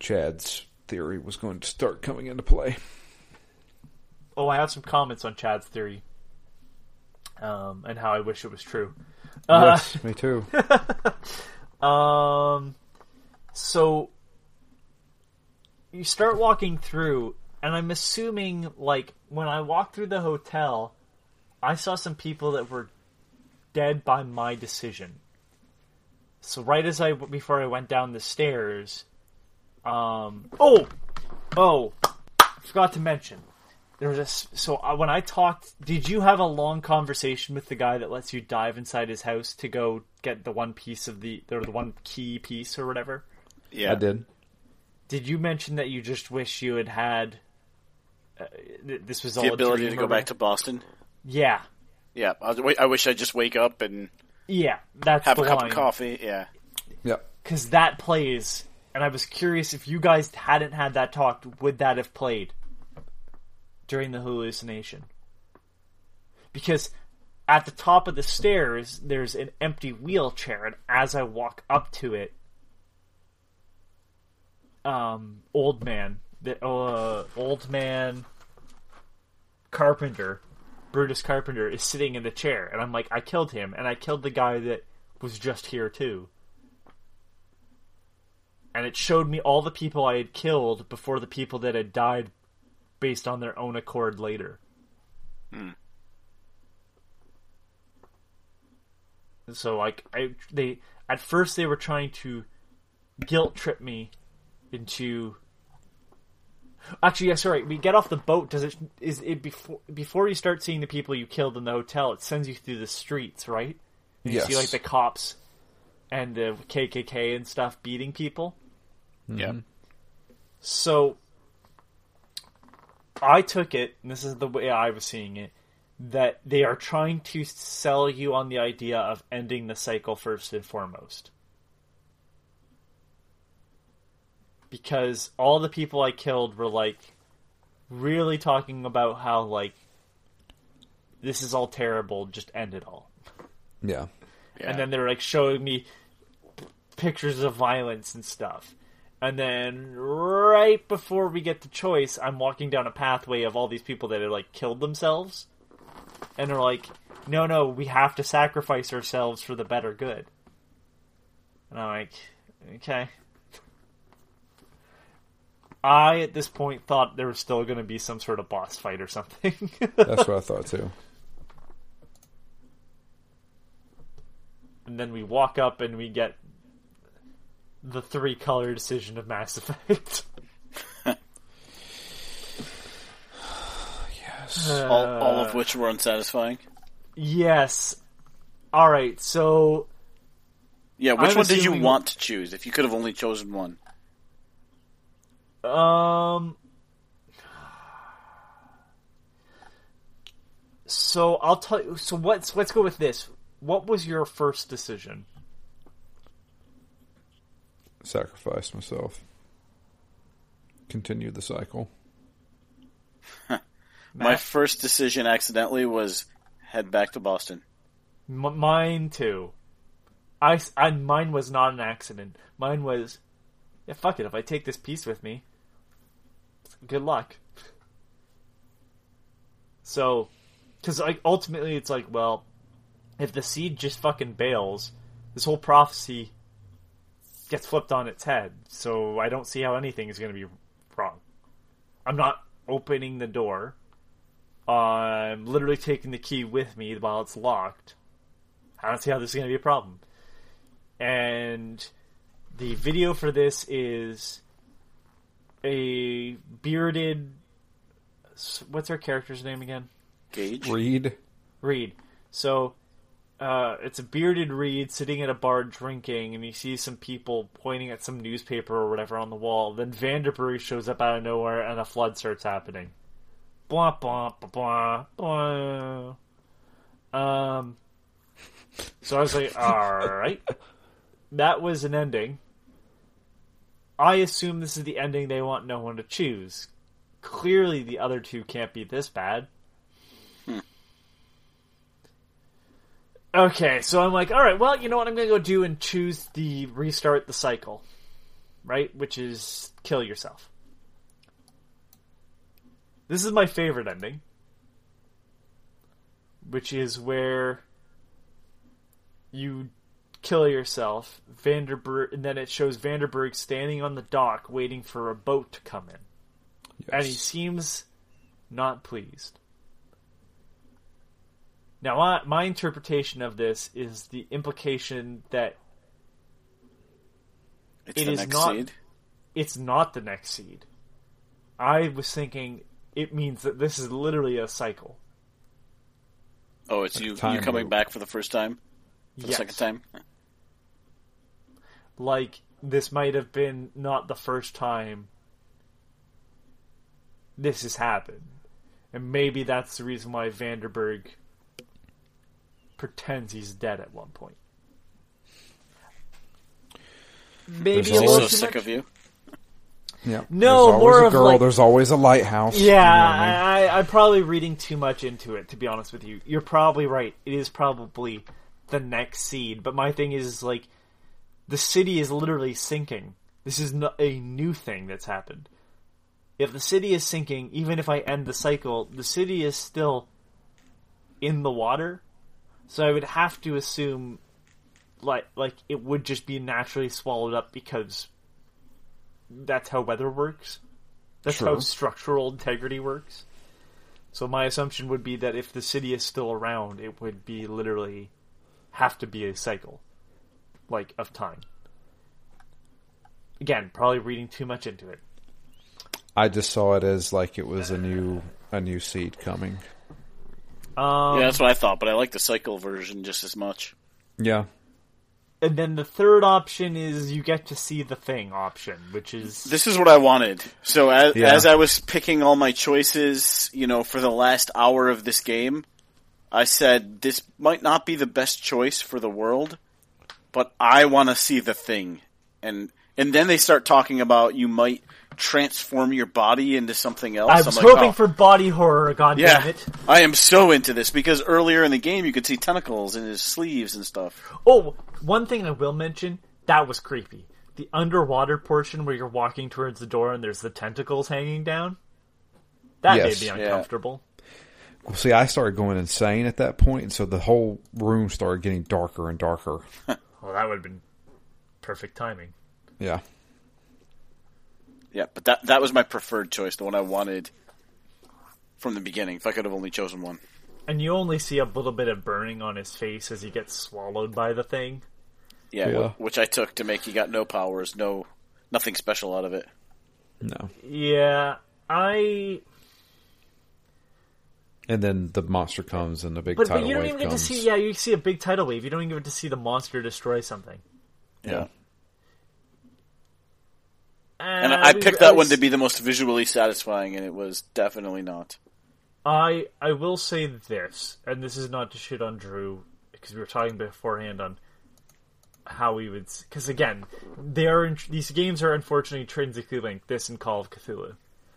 Chad's theory was going to start coming into play. Oh, I have some comments on Chad's theory, um, and how I wish it was true. Uh, yes, me too. <laughs> Um, so you start walking through, and I'm assuming, like, when I walked through the hotel, I saw some people that were dead by my decision. So right as I before I went down the stairs, um, oh, oh, forgot to mention. There was a s- so uh, when I talked. Did you have a long conversation with the guy that lets you dive inside his house to go get the one piece of the or the one key piece or whatever? Yeah. I did. Did you mention that you just wish you had had? Uh, this was all The a ability dream to go back to Boston. Yeah, Yeah. I, was- I wish I'd just wake up and yeah, that's have the a cup line. of coffee. Yeah. Yep. because that plays, and I was curious if you guys hadn't had that talk, would that have played during the hallucination? Because at the top of the stairs, there's an empty wheelchair, and as I walk up to it, um, old man, the uh, old man Carpenter, Brutus Carpenter, is sitting in the chair, and I'm like, I killed him, and I killed the guy that was just here too and it showed me all the people I had killed before the people that had died based on their own accord later. Hmm. So like I they at first they were trying to guilt trip me into Actually, yeah, sorry. We get off the boat. Does it is it before before you start seeing the people you killed in the hotel? It sends you through the streets, right? And You see like the cops and the KKK and stuff beating people. Yeah. Mm-hmm. So I took it, and this is the way I was seeing it, that they are trying to sell you on the idea of ending the cycle first and foremost. Because all the people I killed were like really talking about how like this is all terrible, just end it all. Yeah. Yeah. And then they're like showing me pictures of violence and stuff. And then right before we get to choice, I'm walking down a pathway of all these people that have like killed themselves. And they're like, no, no, we have to sacrifice ourselves for the better good. And I'm like, okay. I, at this point, thought there was still going to be some sort of boss fight or something. <laughs> That's what I thought too. and then we walk up and we get the three color decision of Mass Effect. <laughs> Yes. all, all of which were unsatisfying. yes. All right. So Yeah. Which I'm one did you want to choose? If you could have only chosen one. Um. So I'll tell you. So let's let's go with this. What was your first decision? Sacrifice myself. Continue the cycle. <laughs> My Matt? first decision accidentally was head back to Boston. M- mine too. I, s- I- mine was not an accident. Mine was, yeah, fuck it. If I take this piece with me, good luck. So, because like ultimately it's like, well, if the seed just fucking bails, this whole prophecy gets flipped on its head. So I don't see how anything is going to be wrong. I'm not opening the door. I'm literally taking the key with me while it's locked. I don't see how this is going to be a problem. And the video for this is a bearded. What's our character's name again? Gage. Reed. Reed. So uh, it's a bearded Reed sitting at a bar drinking, and he sees some people pointing at some newspaper or whatever on the wall. Then Vanderberg shows up out of nowhere, and a flood starts happening. Blah blah blah blah. blah. Um. So I was like, <laughs> all right, that was an ending. I assume this is the ending they want no one to choose. Clearly, the other two can't be this bad. Okay, so I'm like, all right, well, you know what I'm going to go do and choose the restart the cycle, right? Which is kill yourself. This is my favorite ending, which is where you kill yourself, Vanderberg, and then it shows Vanderberg standing on the dock waiting for a boat to come in, Yes. and he seems not pleased. Now, my, my interpretation of this is the implication that It's It the is next not- seed. it's not the next seed. I was thinking it means that this is literally a cycle. Oh, it's you. You time coming loop. back for the first time, for the Yes. second time. Like this might have been not the first time this has happened, and maybe that's the reason why Vanderberg pretends he's dead at one point. Maybe There's a He's little so too sick much. of you. Yeah. No, there's always more a of girl. like- there's always a lighthouse. Yeah, you know I mean? I, I, I'm probably reading too much into it. To be honest with you, you're probably right. It is probably the next seed. But my thing is like, the city is literally sinking. This is not a new thing that's happened. If the city is sinking, even if I end the cycle, the city is still in the water. So I would have to assume, like, like it would just be naturally swallowed up because that's how weather works. That's how structural integrity works. So my assumption would be that if the city is still around, it would be literally have to be a cycle, like of time. Again, probably reading too much into it. I just saw it as like it was a new a new seed coming. Um, yeah, that's what I thought. But I like the cycle version just as much. Yeah. And then the third option is you get to see the thing option, which is This is what I wanted. So as, Yeah. as I was picking all my choices, you know, for the last hour of this game, I said this might not be the best choice for the world, but I want to see the thing. And and then they start talking about you might transform your body into something else. I I'm was like, hoping oh, for body horror. God yeah, damn it! I am so into this because earlier in the game you could see tentacles in his sleeves and stuff. Oh, one thing I will mention that was creepy. The underwater portion where you're walking towards the door and there's the tentacles hanging down. That Yes. made me Yeah. uncomfortable. Well, see, I started going insane at that point, and so the whole room started getting darker and darker. <laughs> Well, that would have been perfect timing. Yeah. Yeah, but that that was my preferred choice, the one I wanted from the beginning. If I could have only chosen one. And you only see a little bit of burning on his face as he gets swallowed by the thing. Yeah, Yeah. which I took to make he got no powers, no nothing special out of it. No. Yeah, I. And then the monster comes, and the big But, tidal but you don't wave even get comes. to see. Yeah, you see a big tidal wave. You don't even get to see the monster destroy something. Yeah. And, And I, I picked that one was- to be the most visually satisfying, and it was definitely not. I I will say this, and this is not to shit on Drew because we were talking beforehand on how we would. Because again, they are in, these games are unfortunately intrinsically linked. This and Call of Cthulhu.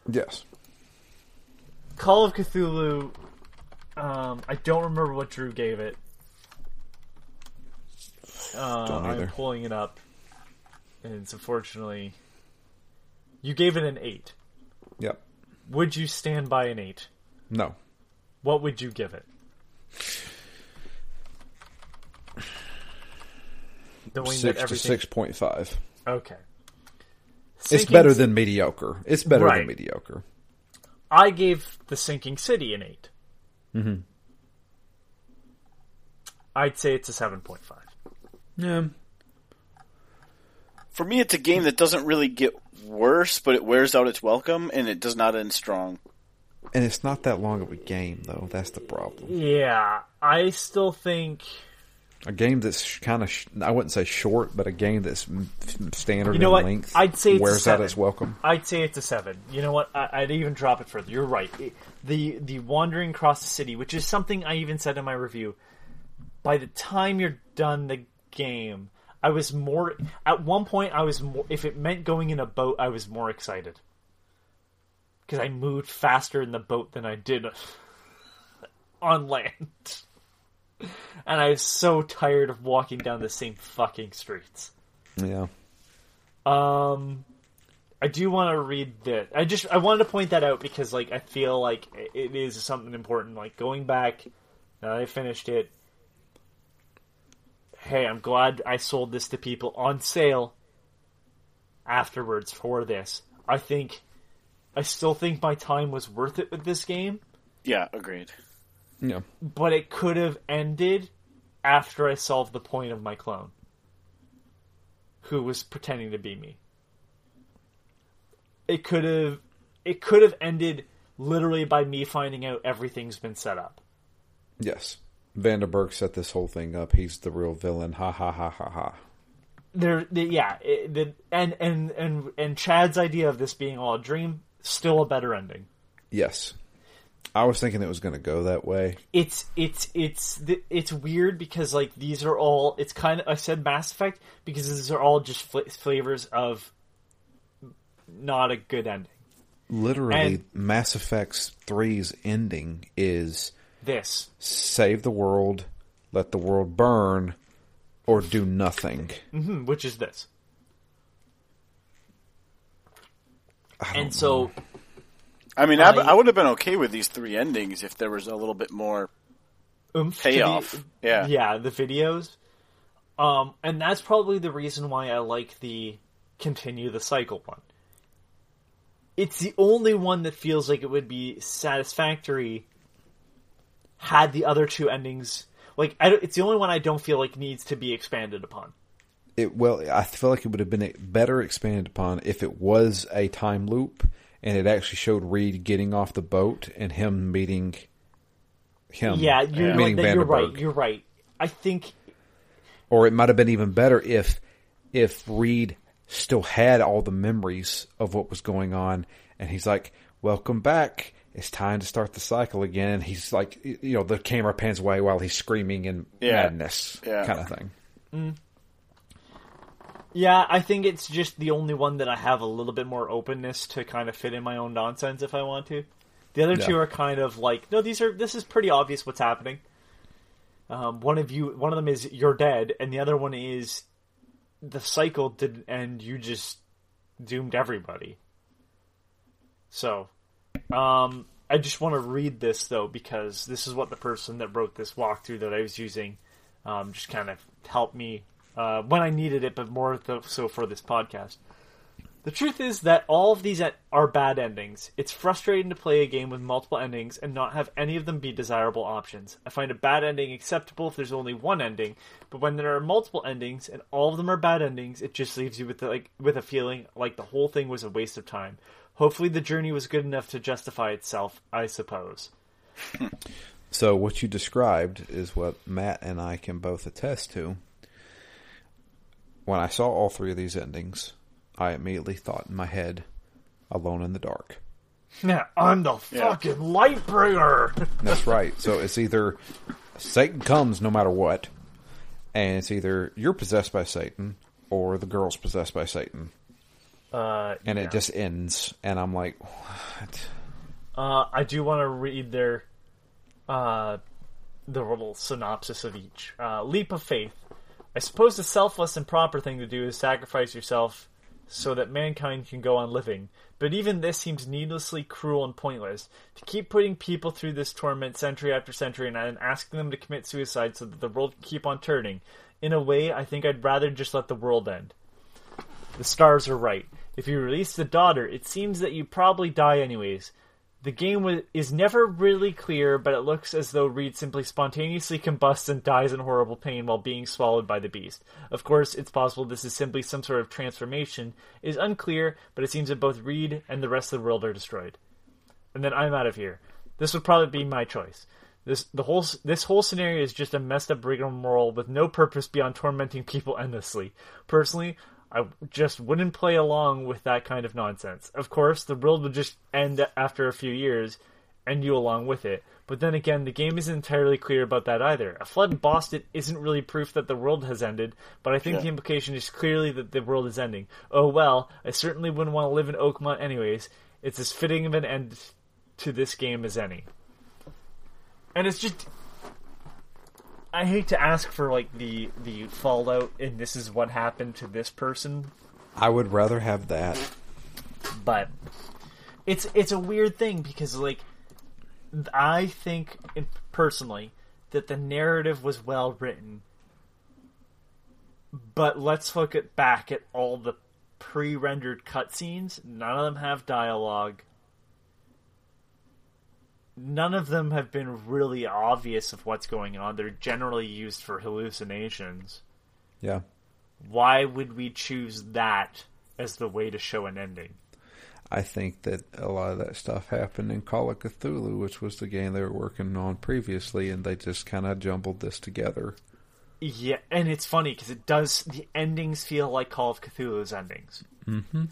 Yes. Call of Cthulhu. Um, I don't remember what Drew gave it. Uh, Don't I'm pulling it up, and it's unfortunately. You gave it an eight. Yep. Would you stand by an eight? No. What would you give it? Knowing that Six to six point five. Okay. It's better than mediocre. It's better Right. than mediocre. I gave the Sinking City an 8. Mm-hmm. I'd say it's a 7.5. Yeah. For me, it's a game that doesn't really get worse, but it wears out its welcome, and it does not end strong. And it's not that long of a game, though. That's the problem. Yeah, I still think. A game that's kind of, sh- I wouldn't say short, but a game that's m- standard You know in what? length I'd say it's a wears out its welcome. I'd say it's a seven. You know what? I, I'd even drop it further. You're right. It- the the wandering across the city, which is something I even said in my review. By the time you're done the game, I was more. At one point, I was more. If it meant going in a boat, I was more excited because I moved faster in the boat than I did <laughs> on land. <laughs> And I was so tired of walking down the same fucking streets. Yeah. Um, I do want to read this. I just I wanted to point that out because like I feel like it is something important. Like going back, now that I finished it. Hey, I'm glad I sold this to people on sale. Afterwards for this, I think, I still think my time was worth it with this game, Yeah, agreed. Yeah. but it could have ended after I solved the point of my clone, who was pretending to be me. It could have, it could have ended literally by me finding out everything's been set up. Yes. Vanderberg set this whole thing up. He's the real villain. Ha ha ha ha ha. There, the, yeah, it, the, and and and and Chad's idea of this being all a dream, still a better ending. Yes. I was thinking it was going to go that way. it's it's it's it's weird because like these are all it's kind of I said Mass Effect because these are all just fl- flavors of not a good ending. Literally, And- Mass Effect 3's ending is This save the world, let the world burn, or do nothing. hmm, which is this, and don't so I mean, I, I- I would have been okay with these three endings if there was a little bit more. oomph to the- Yeah. yeah, the videos, um, and that's probably the reason why I like the continue the cycle one. It's the only one that feels like it would be satisfactory had the other two endings like it's the only one I don't feel like needs to be expanded upon. it well i feel like it would have been better expanded upon if it was a time loop and it actually showed reed getting off the boat and him meeting him yeah, you're, meeting right, you're right. You're right. I think or it might have been even better if if reed still had all the memories of what was going on and he's like welcome back it's time to start the cycle again and he's like you know the camera pans away while he's screaming in Yeah. madness Yeah. kind of thing yeah, I think it's just the only one that I have a little bit more openness to kind of fit in my own nonsense if I want to. The other two are kind of like no, these are this is pretty obvious what's happening. Um, one of you, one of them is you're dead, and the other one is the cycle did, and you just doomed everybody. So, um, I just want to read this though because this is what the person that wrote this walkthrough that I was using um, just kind of helped me uh, when I needed it, but more so for this podcast. The truth is that all of these are bad endings. It's frustrating to play a game with multiple endings and not have any of them be desirable options. I find a bad ending acceptable if there's only one ending, but when there are multiple endings and all of them are bad endings, it just leaves you with the, like with a feeling like the whole thing was a waste of time. Hopefully, the journey was good enough to justify itself. I suppose. <laughs> So what you described is what Matt and I can both attest to. When I saw all three of these endings, I immediately thought in my head, "Alone in the Dark." Yeah, <laughs> I'm the Yeah. fucking light bringer. <laughs> That's right. So it's either Satan comes no matter what, and it's either you're possessed by Satan or the girl's possessed by Satan, uh, and yeah. it just ends. And I'm like, what? Uh, I do want to read their uh, the little synopsis of each. Uh, Leap of faith. I suppose the selfless and proper thing to do is sacrifice yourself so that mankind can go on living. But even this seems needlessly cruel and pointless. To keep putting people through this torment century after century and then asking them to commit suicide so that the world can keep on turning. In a way, I think I'd rather just let the world end. The stars are right. If you release the daughter, it seems that you probably die anyways. The game is never really clear, but it looks as though Reed simply spontaneously combusts and dies in horrible pain while being swallowed by the beast. Of course, it's possible this is simply some sort of transformation. It is unclear, but it seems that both Reed and the rest of the world are destroyed. And then I'm out of here. This would probably be my choice. This the whole this whole scenario is just a messed up rigmarole with no purpose beyond tormenting people endlessly. Personally, I just wouldn't play along with that kind of nonsense. Of course, the world would just end after a few years, and you along with it. But then again, the game isn't entirely clear about that either. A flood in Boston isn't really proof that the world has ended, but I think yeah. the implication is clearly that the world is ending. Oh well, I certainly wouldn't want to live in Oakmont anyways. It's as fitting of an end to this game as any. And it's just I hate to ask for like the the fallout and this is what happened to this person. I would rather have that. But it's it's a weird thing because like I think personally that the narrative was well written. But let's look at back at all the pre-rendered cutscenes. None of them have dialogue none of them have been really obvious of what's going on. They're generally used for hallucinations. Yeah. Why would we choose that as the way to show an ending? I think that a lot of that stuff happened in Call of Cthulhu, which was the game they were working on previously, and they just kind of jumbled this together. Yeah, and it's funny because it does. The endings feel like Call of Cthulhu's endings. Mm-hmm.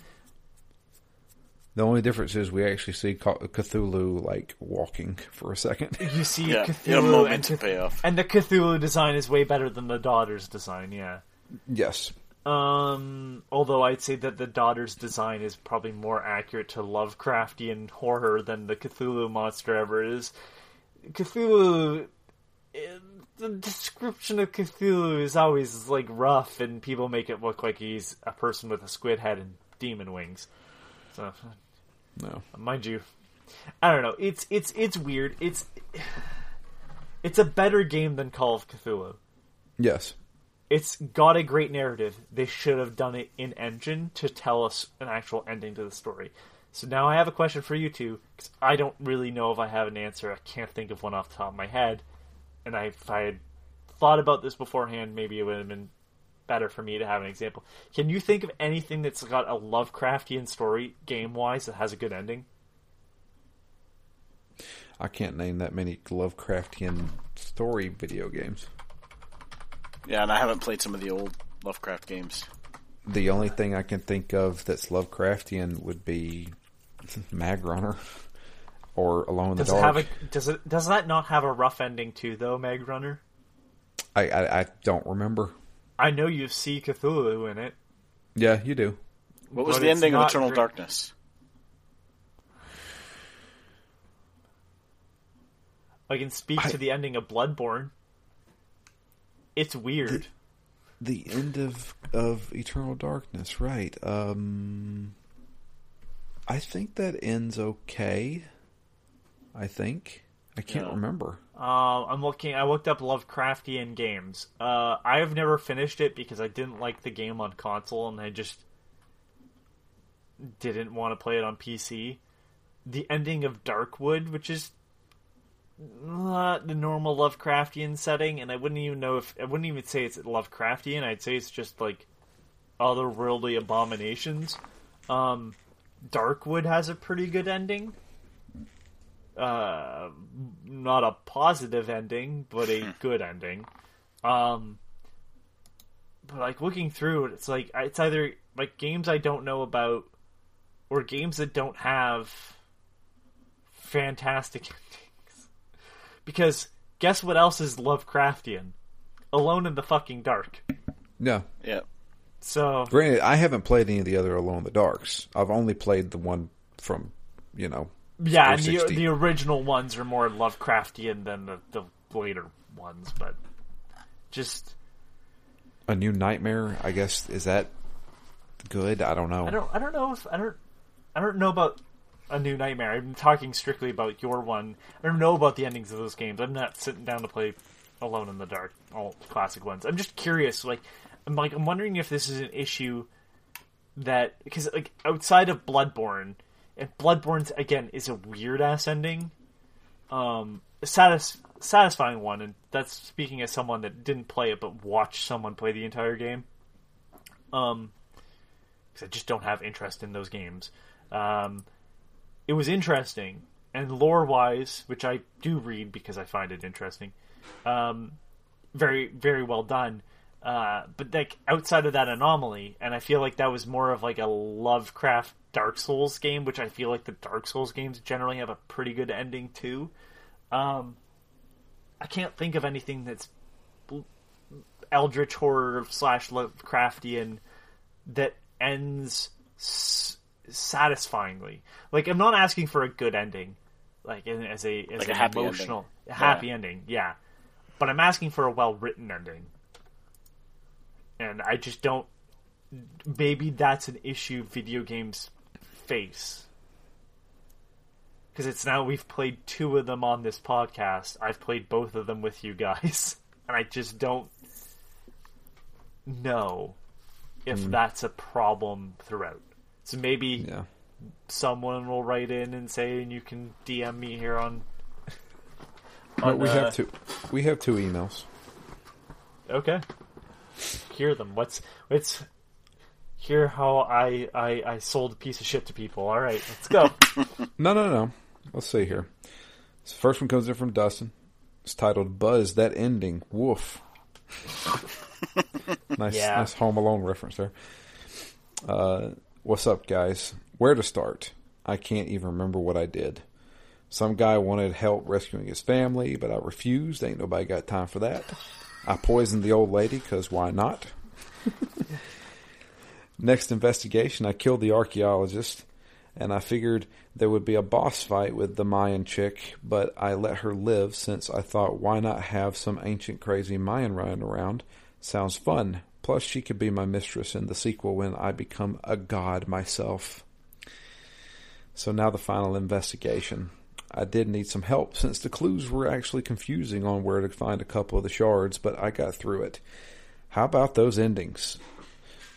The only difference is we actually see Cthulhu like walking for a second. <laughs> You see yeah, Cthulhu and, Cth- and the Cthulhu design is way better than the daughter's design. Yeah. Yes. Um, although I'd say that the daughter's design is probably more accurate to Lovecraftian horror than the Cthulhu monster ever is. Cthulhu, eh, the description of Cthulhu is always like rough, and people make it look like he's a person with a squid head and demon wings. So no, mind you, I don't know. It's it's it's weird. It's it's a better game than Call of Cthulhu. Yes, it's got a great narrative. They should have done it in engine to tell us an actual ending to the story. So now I have a question for you two because I don't really know if I have an answer. I can't think of one off the top of my head, and I, if I had thought about this beforehand, maybe it would have been better for me to have an example. Can you think of anything that's got a Lovecraftian story game wise that has a good ending? I can't name that many Lovecraftian story video games. Yeah, and I haven't played some of the old Lovecraft games. The only thing I can think of that's Lovecraftian would be <laughs> Magrunner or Alone in does the Dark. It a, does it does that not have a rough ending too though, Magrunner? I, I, I don't remember. I know you see Cthulhu in it. Yeah, you do. What was the ending of Eternal Darkness? I can speak I... to the ending of Bloodborne. It's weird. The, the, end of of Eternal Darkness, right? Um, I think that ends okay. I think. I can't yeah. remember. Uh, I'm looking. I looked up Lovecraftian games. Uh, I have never finished it because I didn't like the game on console, and I just didn't want to play it on PC. The ending of Darkwood, which is not the normal Lovecraftian setting, and I wouldn't even know if I wouldn't even say it's Lovecraftian. I'd say it's just like otherworldly abominations. Um, Darkwood has a pretty good ending uh, not a positive ending, but a <laughs> good ending. Um, but like looking through it, it's like it's either like games I don't know about, or games that don't have fantastic <laughs> endings. Because guess what else is Lovecraftian? Alone in the fucking dark. Yeah. Yeah. So granted, I haven't played any of the other Alone in the Darks. I've only played the one from you know yeah, and the, the original ones are more Lovecraftian than the, the later ones, but just a new nightmare. I guess is that good. I don't know. I don't. I don't know if I don't. I don't know about a new nightmare. I'm talking strictly about your one. I don't know about the endings of those games. I'm not sitting down to play Alone in the Dark, all classic ones. I'm just curious. Like, I'm like, I'm wondering if this is an issue that because like outside of Bloodborne, and Bloodborne again is a weird ass ending. Um, satis- satisfying one, and that's speaking as someone that didn't play it but watched someone play the entire game. Um, because I just don't have interest in those games. Um, it was interesting and lore wise, which I do read because I find it interesting. Um, very very well done. Uh, but like outside of that anomaly, and I feel like that was more of like a Lovecraft Dark Souls game, which I feel like the Dark Souls games generally have a pretty good ending too. Um, I can't think of anything that's eldritch horror slash Lovecraftian that ends s- satisfyingly. Like I'm not asking for a good ending, like in, as a as Like an a happy emotional ending. happy ending, yeah. But I'm asking for a well written ending, and I just don't. Maybe that's an issue video games face. Because it's now we've played two of them on this podcast. I've played both of them with you guys, <laughs> and I just don't know if that's a problem throughout. So maybe Yeah. someone will write in and say, and you can DM me here on. <laughs> On, we uh, have two. We have two emails. Okay. Hear them. What's let's hear how I, I I sold a piece of shit to people. All right, let's go. <laughs> No, no, no. Let's see here. This first one comes in from Dustin. It's titled "Buzz." That ending. Woof. <laughs> nice, Yeah. nice Home Alone reference there. Uh, what's up, guys? Where to start? I can't even remember what I did. Some guy wanted help rescuing his family, but I refused. Ain't nobody got time for that. I poisoned the old lady because why not? <laughs> Next investigation, I killed the archaeologist, and I figured there would be a boss fight with the Mayan chick, but I let her live since I thought why not have some ancient crazy Mayan running around? Sounds fun. Plus, she could be my mistress in the sequel when I become a god myself. So now the final investigation. I did need some help since the clues were actually confusing on where to find a couple of the shards, but I got through it. How about those endings?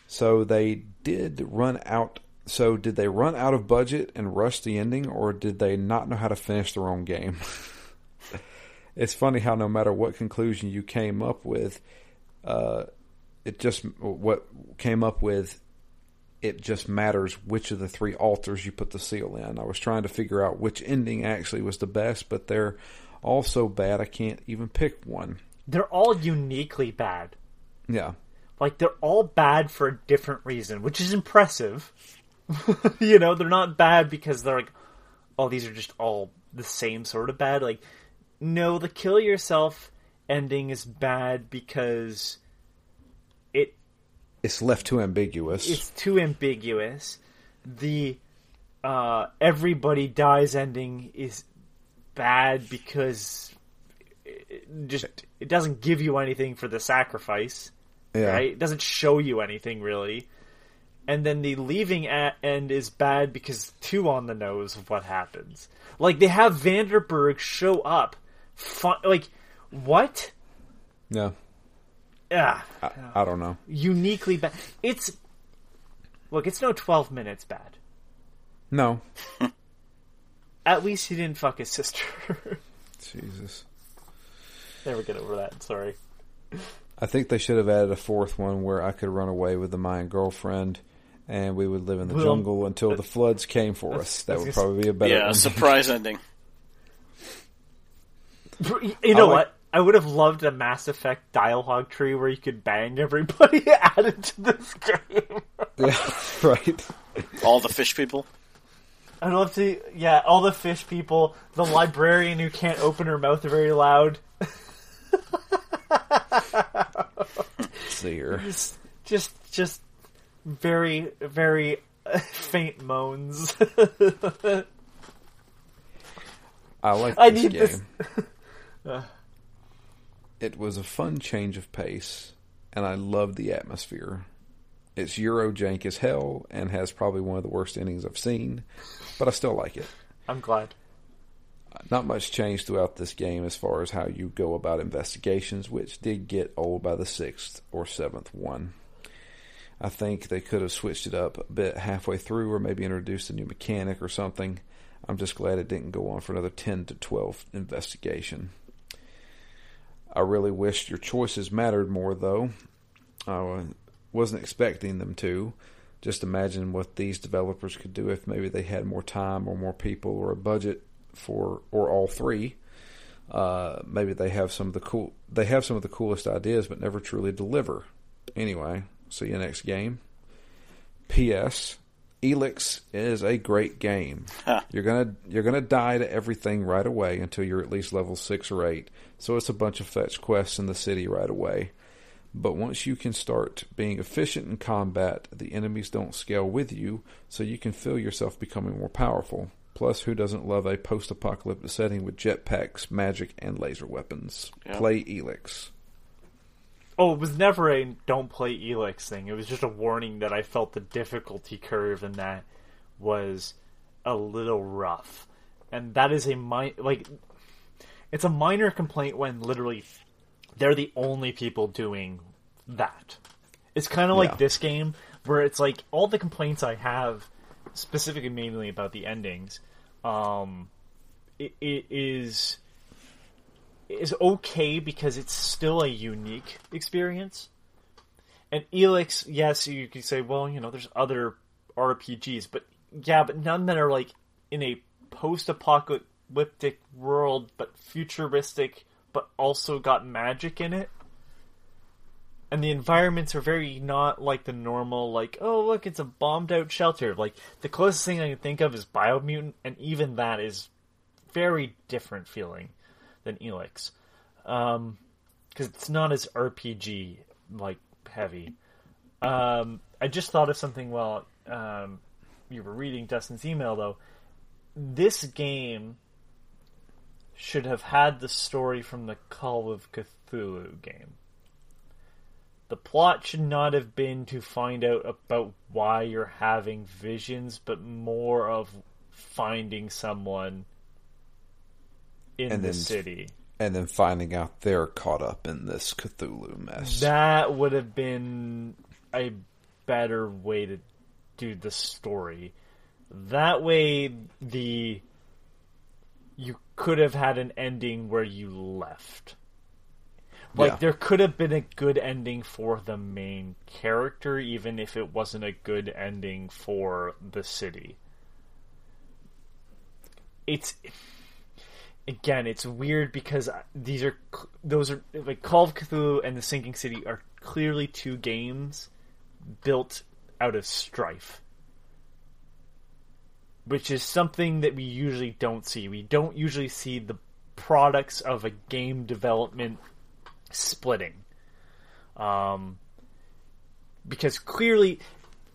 So they did run out. So did they run out of budget and rush the ending, or did they not know how to finish their own game? <laughs> it's funny how no matter what conclusion you came up with, uh, it just what came up with. It just matters which of the three altars you put the seal in. I was trying to figure out which ending actually was the best, but they're all so bad I can't even pick one. They're all uniquely bad. Yeah, Like they're all bad for a different reason, which is impressive. <laughs> you know, they're not bad because they're like, oh, these are just all the same sort of bad. Like, no, the kill yourself ending is bad because it it's left too ambiguous. it's too ambiguous. The uh, everybody dies ending is bad because it just it doesn't give you anything for the sacrifice, yeah. right? It doesn't show you anything really. And then the leaving at end is bad because too on the nose of what happens. Like they have Vanderberg show up, fun, like what? Yeah. Ah, I, I don't know. uniquely bad. It's look, it's no twelve minutes bad. No. <laughs> At least he didn't fuck his sister. <laughs> Jesus. Never get over that. Sorry. I think they should have added a fourth one where I could run away with the Mayan girlfriend and we would live in the Well, jungle until the floods came for us. That would probably be a better Yeah, ending. surprise ending. <laughs> You know like- what? I would have loved a Mass Effect dialogue tree where you could bang everybody <laughs> added to this game. yeah, <laughs> right. All the fish people. I'd love to, yeah, all the fish people, the librarian who can't open her mouth very loud, Let's see here. just, just, just very, very <laughs> faint moans. I like I this game. this. <laughs> It was a fun change of pace, and I loved the atmosphere. It's Eurojank as hell and has probably one of the worst endings I've seen, but I still like it. I'm glad. Not much changed throughout this game as far as how you go about investigations, which did get old by the sixth or seventh one. I think they could have switched it up a bit halfway through or maybe introduced a new mechanic or something. I'm just glad it didn't go on for another 10 to 12 investigation. I really wish your choices mattered more, though. I wasn't expecting them to. Just imagine what these developers could do if maybe they had more time or more people or a budget for, or all three. Uh, maybe they have some of the cool, they have some of the coolest ideas, but never truly deliver. Anyway, see you next game. P.S. Elex is a great game. Huh. You're gonna you're gonna die to everything right away until you're at least level six or eight. So it's a bunch of fetch quests in the city right away. But once you can start being efficient in combat, the enemies don't scale with you, so you can feel yourself becoming more powerful. Plus, who doesn't love a post-apocalyptic setting with jetpacks, magic, and laser weapons? Yep. Play Elex. Oh, it was never a don't play Elex thing. It was just a warning that I felt the difficulty curve in that was a little rough. And that is a mi- like it's a minor complaint when literally they're the only people doing that. It's kind of yeah. like this game where it's like all the complaints I have specifically mainly about the endings um it, it is is okay because it's still a unique experience. And Elex, yes, you could say, well, you know, there's other RPGs, but yeah, but none that are like in a post-apocalyptic world, but futuristic, but also got magic in it. And the environments are very not like the normal, like, oh, look, it's a bombed out shelter. Like, the closest thing I can think of is Biomutant, and even that is very different feeling than Elex, because um, it's not as RPG like heavy. Um, I just thought of something while um, you were reading Dustin's email, though. This game should have had the story from the Call of Cthulhu game. The plot should not have been to find out about why you're having visions, but more of finding someone in and the then, city. And then finding out they're caught up in this Cthulhu mess. That would have been a better way to do the story. That way, the you could have had an ending where you left. Like yeah. there could have been a good ending for the main character, even if it wasn't a good ending for the city. It's again, it's weird because these are those are like Call of Cthulhu and The Sinking City are clearly two games built out of strife. Which is something that we usually don't see. We don't usually see the products of a game development splitting. Um, because clearly,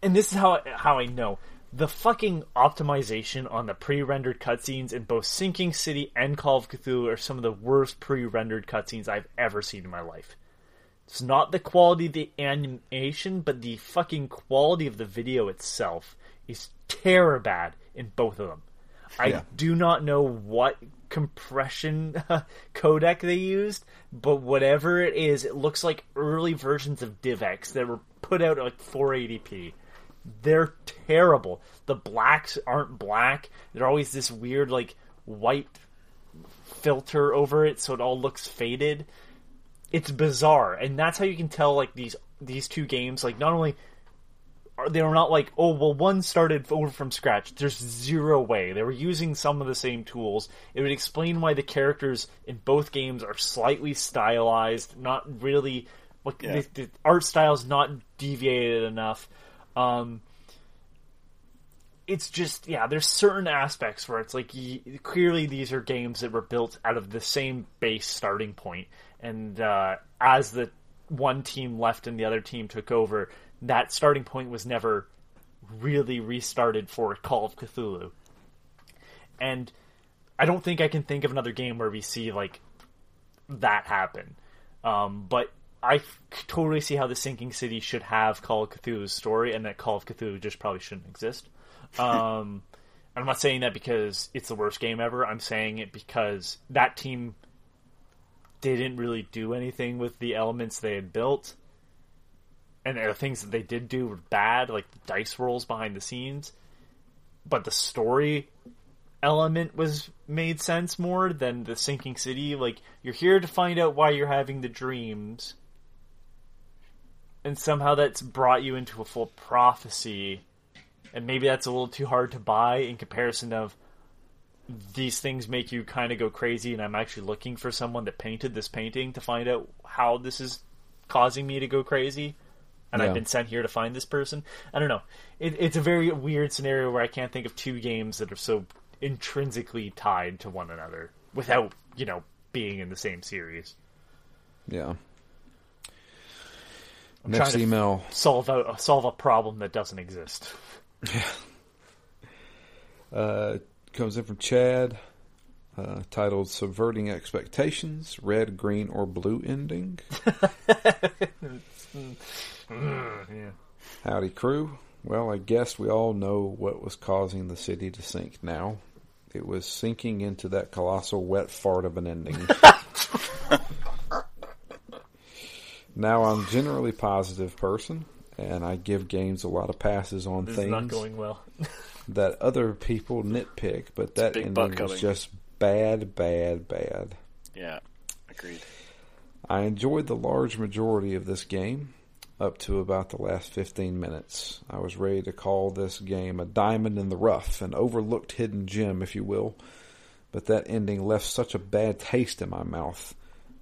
and this is how how I know the fucking optimization on the pre-rendered cutscenes in both Sinking City and Call of Cthulhu are some of the worst pre-rendered cutscenes I've ever seen in my life. It's not the quality of the animation, but the fucking quality of the video itself is terror bad in both of them. I yeah. do not know what compression uh, codec they used, but whatever it is, it looks like early versions of DivX that were put out at 480p they're terrible. The blacks aren't black. They're always this weird like white filter over it so it all looks faded. It's bizarre. And that's how you can tell like these these two games like not only are they are not like oh well one started over from scratch. There's zero way. They were using some of the same tools. It would explain why the characters in both games are slightly stylized not really like yeah. the, the art style's not deviated enough. Um, it's just yeah, there's certain aspects where it's like clearly these are games that were built out of the same base starting point, and uh, as the one team left and the other team took over, that starting point was never really restarted for Call of Cthulhu. And I don't think I can think of another game where we see like that happen. Um, but I totally see how the Sinking City should have Call of Cthulhu's story, and that Call of Cthulhu just probably shouldn't exist. Um, <laughs> I'm not saying that because it's the worst game ever. I'm saying it because that team didn't really do anything with the elements they had built, and the things that they did do were bad, like the dice rolls behind the scenes. But the story element was made sense more than the sinking city. Like you're here to find out why you're having the dreams, and somehow that's brought you into a full prophecy, and maybe that's a little too hard to buy in comparison of these things make you kind of go crazy, and I'm actually looking for someone that painted this painting to find out how this is causing me to go crazy. And Yeah. I've been sent here to find this person. I don't know. It, it's a very weird scenario where I can't think of two games that are so intrinsically tied to one another without, you know, being in the same series. Yeah. I'm Next trying to email. Solve a solve a problem that doesn't exist. Yeah. <laughs> Uh, comes in from Chad, uh, titled "Subverting Expectations: Red, Green, or Blue Ending." <laughs> <laughs> Yeah. Howdy, crew. Well, I guess we all know what was causing the city to sink. Now, it was sinking into that colossal wet fart of an ending. <laughs> now, I'm generally positive person, and I give games a lot of passes on This things is not going well. <laughs> that other people nitpick, but that ending buck was coming. just bad, bad, bad. Yeah, agreed. I enjoyed the large majority of this game up to about the last 15 minutes. I was ready to call this game a diamond in the rough, an overlooked hidden gem, if you will, but that ending left such a bad taste in my mouth.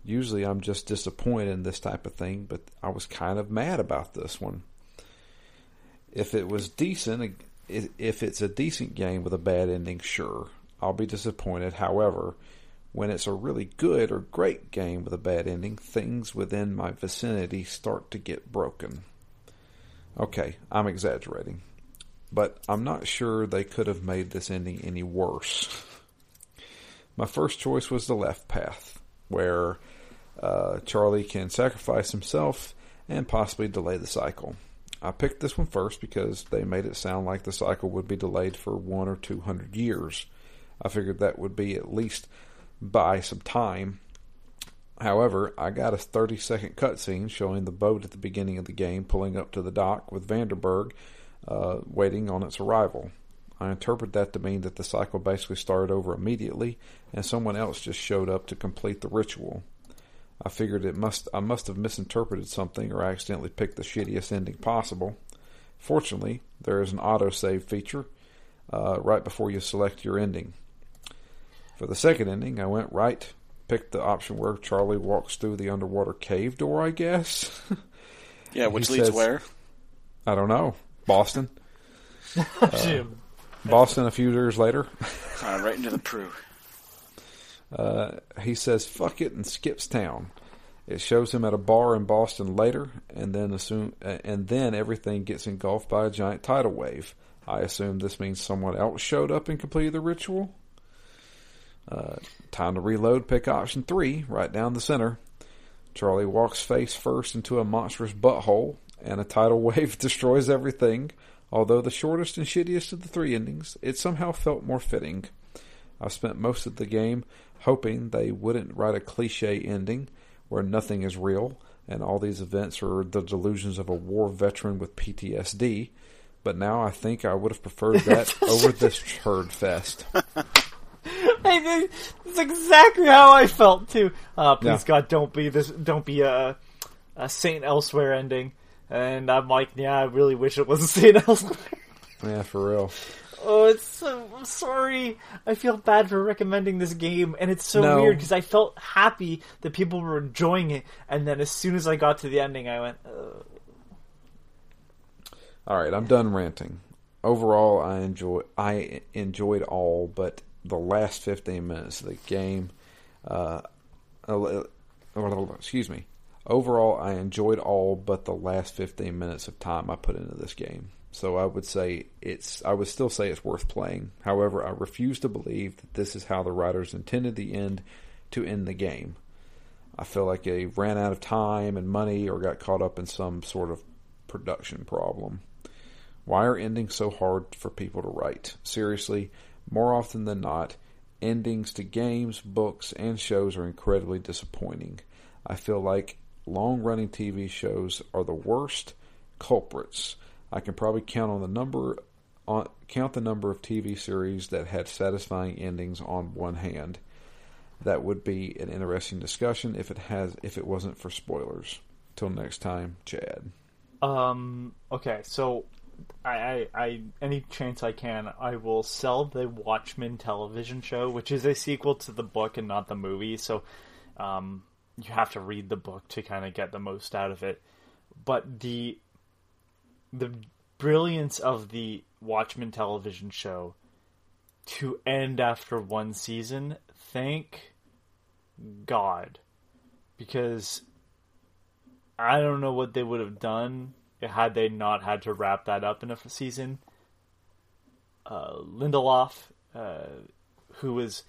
Usually I'm just disappointed in this type of thing, but I was kind of mad about this one. If it was decent, if it's a decent game with a bad ending, sure, I'll be disappointed. However, when it's a really good or great game with a bad ending, things within my vicinity start to get broken. Okay, I'm exaggerating, but I'm not sure they could have made this ending any worse. My first choice was the left path, where uh, Charlie can sacrifice himself and possibly delay the cycle. I picked this one first because they made it sound like the cycle would be delayed for one or two hundred years. I figured that would be at least buy some time. However, I got a 30 second cutscene showing the boat at the beginning of the game pulling up to the dock with Vanderberg uh, waiting on its arrival. I interpret that to mean that the cycle basically started over immediately and someone else just showed up to complete the ritual. I figured it must I must have misinterpreted something or accidentally picked the shittiest ending possible. Fortunately, there is an autosave feature uh, right before you select your ending. For the second ending, I went right, picked the option where Charlie walks through the underwater cave door, I guess. <laughs> Yeah, which leads says- where? I don't know. Boston. <laughs> Jim. Boston a few years later. <laughs> Uh, right into the Prue. Uh, he says fuck it and skips town. It shows him at a bar in Boston later, and then assume, uh, and then everything gets engulfed by a giant tidal wave. I assume this means someone else showed up and completed the ritual. Uh, time to reload. Pick option three, right down the center. Charlie walks face first into a monstrous butthole, and a tidal <laughs> wave destroys everything. Although the shortest and shittiest of the three endings, it somehow felt more fitting. I've spent most of the game hoping they wouldn't write a cliche ending where nothing is real and all these events are the delusions of a war veteran with PTSD. But now I think I would have preferred that <laughs> over this turd fest. <laughs> Hey, That's exactly how I felt too. Uh, please Yeah. God, don't be this. Don't be a, a Saint Elsewhere ending. And I'm like, yeah, I really wish it was a <laughs> Saint Elsewhere. Yeah, for real. Oh, it's so. I'm sorry. I feel bad for recommending this game, and it's so No. weird because I felt happy that people were enjoying it, and then as soon as I got to the ending, I went, uh, All right, I'm done ranting. Overall, I enjoy I enjoyed all but the last 15 minutes of the game. Uh, uh, excuse me. Overall, I enjoyed all but the last 15 minutes of time I put into this game. So I would say it's I would still say it's worth playing. However, I refuse to believe that this is how the writers intended the end to end the game. I feel like they ran out of time and money or got caught up in some sort of production problem. Why are endings so hard for people to write? Seriously, more often than not, endings to games, books, and shows are incredibly disappointing. I feel like long running TV shows are the worst culprits. I can probably count on the number on, count the number of TV series that had satisfying endings on one hand. That would be an interesting discussion if it has if it wasn't for spoilers. Till next time, Chad. Um. Okay. So, I, I, any chance I can, I will sell the Watchmen television show, which is a sequel to the book and not the movie. So, um, you have to read the book to kind of get the most out of it. But the the brilliance of the Watchmen television show to end after one season, thank God. Because I don't know what they would have done had they not had to wrap that up in a season. Uh, Lindelof, uh, who was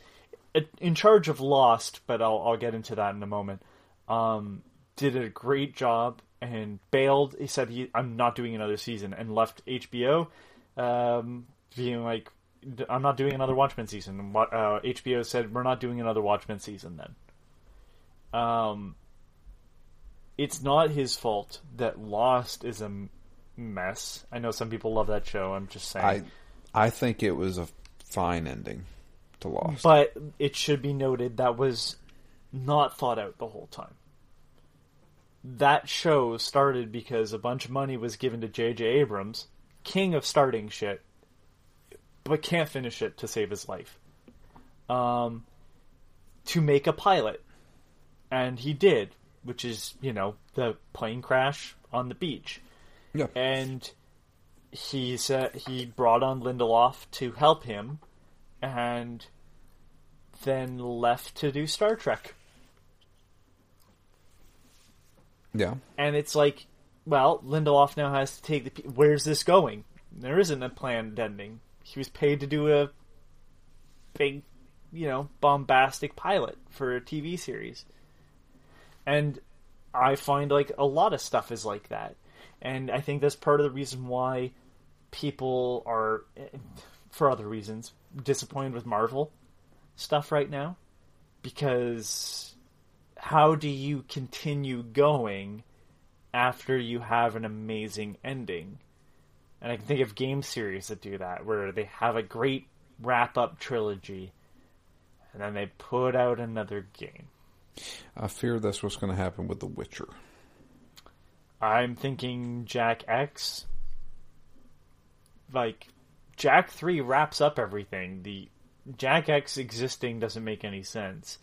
in charge of Lost, but I'll, I'll get into that in a moment, um, did a great job and bailed. He said he I'm not doing another season and left HBO, um, being like I'm not doing another Watchmen season. Uh, HBO said we're not doing another Watchmen season then. Um, it's not his fault that Lost is a mess. I know some people love that show. I'm just saying. I I think it was a fine ending to Lost, but it should be noted that was not thought out the whole time that show started because a bunch of money was given to J.J. Abrams, king of starting shit, but can't finish it to save his life, um, to make a pilot. And he did, which is, you know, the plane crash on the beach. Yeah. And he said uh, he brought on Lindelof to help him and then left to do Star Trek. Yeah. And it's like, well, Lindelof now has to take the. Where's this going? There isn't a planned ending. He was paid to do a big, you know, bombastic pilot for a TV series. And I find like a lot of stuff is like that. And I think that's part of the reason why people are, eh, for other reasons, disappointed with Marvel stuff right now. Because how do you continue going after you have an amazing ending? And I can think of game series that do that, where they have a great wrap up trilogy, and then they put out another game. I fear that's what's going to happen with The Witcher. I'm thinking Jak X. Like, Jak 3 wraps up everything. The Jak X existing doesn't make any sense.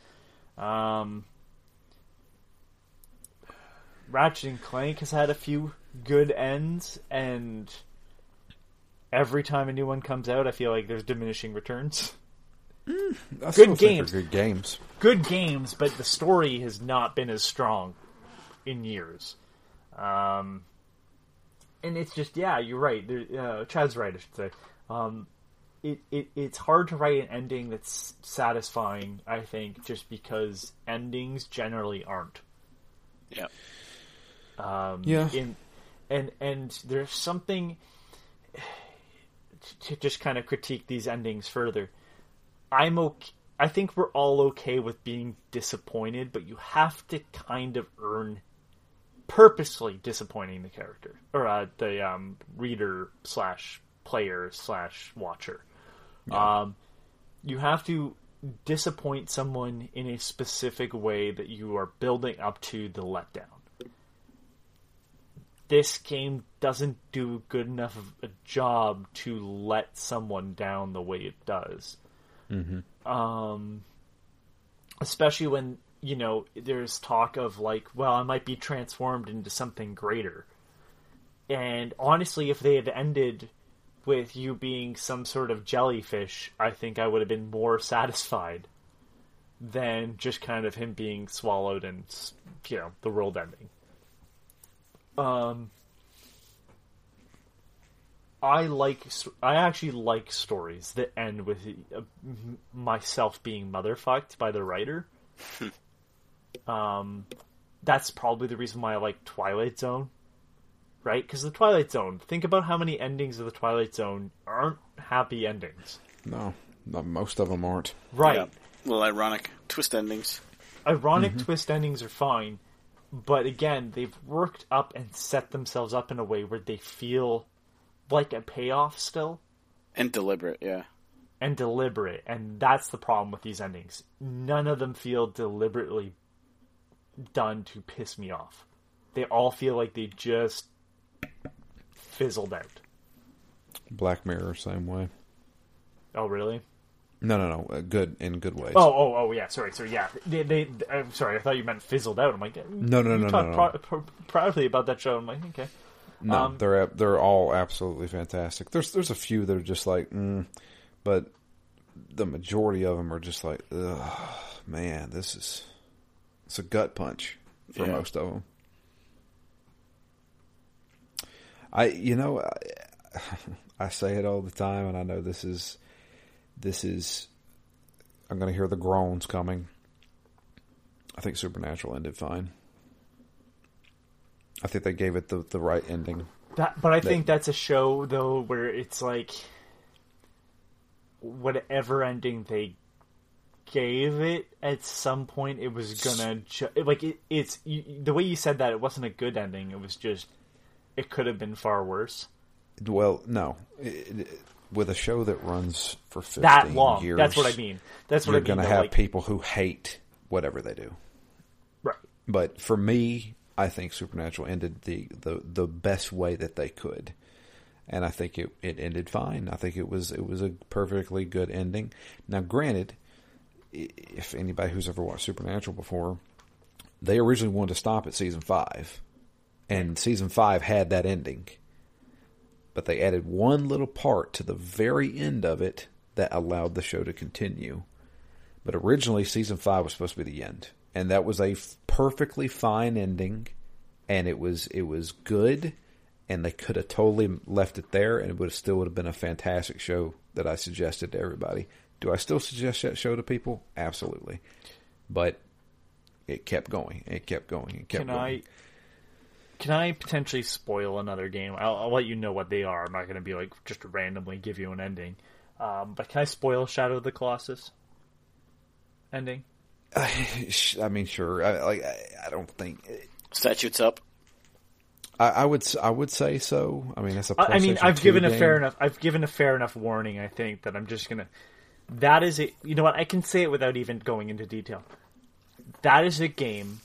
Um, Ratchet and Clank has had a few good ends, and every time a new one comes out, I feel like there's diminishing returns. Mm, good games, good games, good games, but the story has not been as strong in years. Um, and it's just yeah, you're right. There, uh, Chad's right. I should say. Um, it, it it's hard to write an ending that's satisfying. I think just because endings generally aren't. Yeah. Um, yeah. In, and and there's something <sighs> to just kind of critique these endings further. I'm okay. I think we're all okay with being disappointed, but you have to kind of earn purposely disappointing the character or uh, the um, reader slash player slash watcher. Yeah. Um, you have to disappoint someone in a specific way that you are building up to the letdown this game doesn't do good enough of a job to let someone down the way it does. Mm-hmm. Um, especially when you know there's talk of like, well, I might be transformed into something greater. And honestly, if they had ended with you being some sort of jellyfish, I think I would have been more <laughs> satisfied than just kind of him being swallowed and you know the world ending. Um, I like. I actually like stories that end with uh, myself being motherfucked by the writer. <laughs> Um, that's probably the reason why I like Twilight Zone, right? Because the Twilight Zone. Think about how many endings of the Twilight Zone aren't happy endings. No, not, most of them aren't. Right. Yeah. Little ironic twist endings. Ironic twist endings are fine, but again, they've worked up and set themselves up in a way where they feel like a payoff still And deliberate, yeah. and deliberate, and that's the problem with these endings. None of them feel deliberately done to piss me off. They all feel like they just fizzled out. Black Mirror, same way. Oh, really? No, no, no. uh, Good in good ways. Oh, oh, oh, yeah. Sorry, sorry. Yeah, they, they. I'm sorry. I thought you meant fizzled out. I'm like, No, no, you no, talk no, no. prou- pr- proudly about that show. I'm like, okay. No, um, they're they're all absolutely fantastic. There's there's a few that are just like, mm, but the majority of them are just like, ugh, man, this is it's a gut punch for Yeah. most of them. I, you know, I, <laughs> I say it all the time, and I know this is this is. I'm going to hear the groans coming. I think Supernatural ended fine. I think they gave it the, the right ending. That, but I think that's a show though where it's like whatever ending they gave it at some point it was gonna ju- like it, it's you, the way you said that it wasn't a good ending. It was just it could have been far worse. Well, no, It- it- with a show that runs for 15 that long. years, that's what I mean. That's what You're I mean going to though, have like, people who hate whatever they do. right. But for me, I think Supernatural ended the, the, the best way that they could. And I think it, it ended fine. I think it was it was a perfectly good ending. Now, granted, if anybody who's ever watched Supernatural before, they originally wanted to stop at season five, and season five had that ending. But they added one little part to the very end of it that allowed the show to continue. But originally, season five was supposed to be the end, and that was a f- perfectly fine ending, and it was it was good, and they could have totally left it there, and it would have still would have been a fantastic show that I suggested to everybody. Do I still suggest that show to people? Absolutely, but it kept going, it kept going, it kept can going. I can I potentially spoil another game? I'll, I'll let you know what they are. I'm not going to be like just randomly give you an ending. Um, but can I spoil Shadow of the Colossus ending? <sighs> I mean, sure. I, like, I, I don't think. Statutes up. I, I would. s- I would say so. I mean, it's a. I, I mean, I've 2 given a fair enough. I've given a fair enough warning. I think that I'm just gonna. That is a. You know what? I can say it without even going into detail. That is a game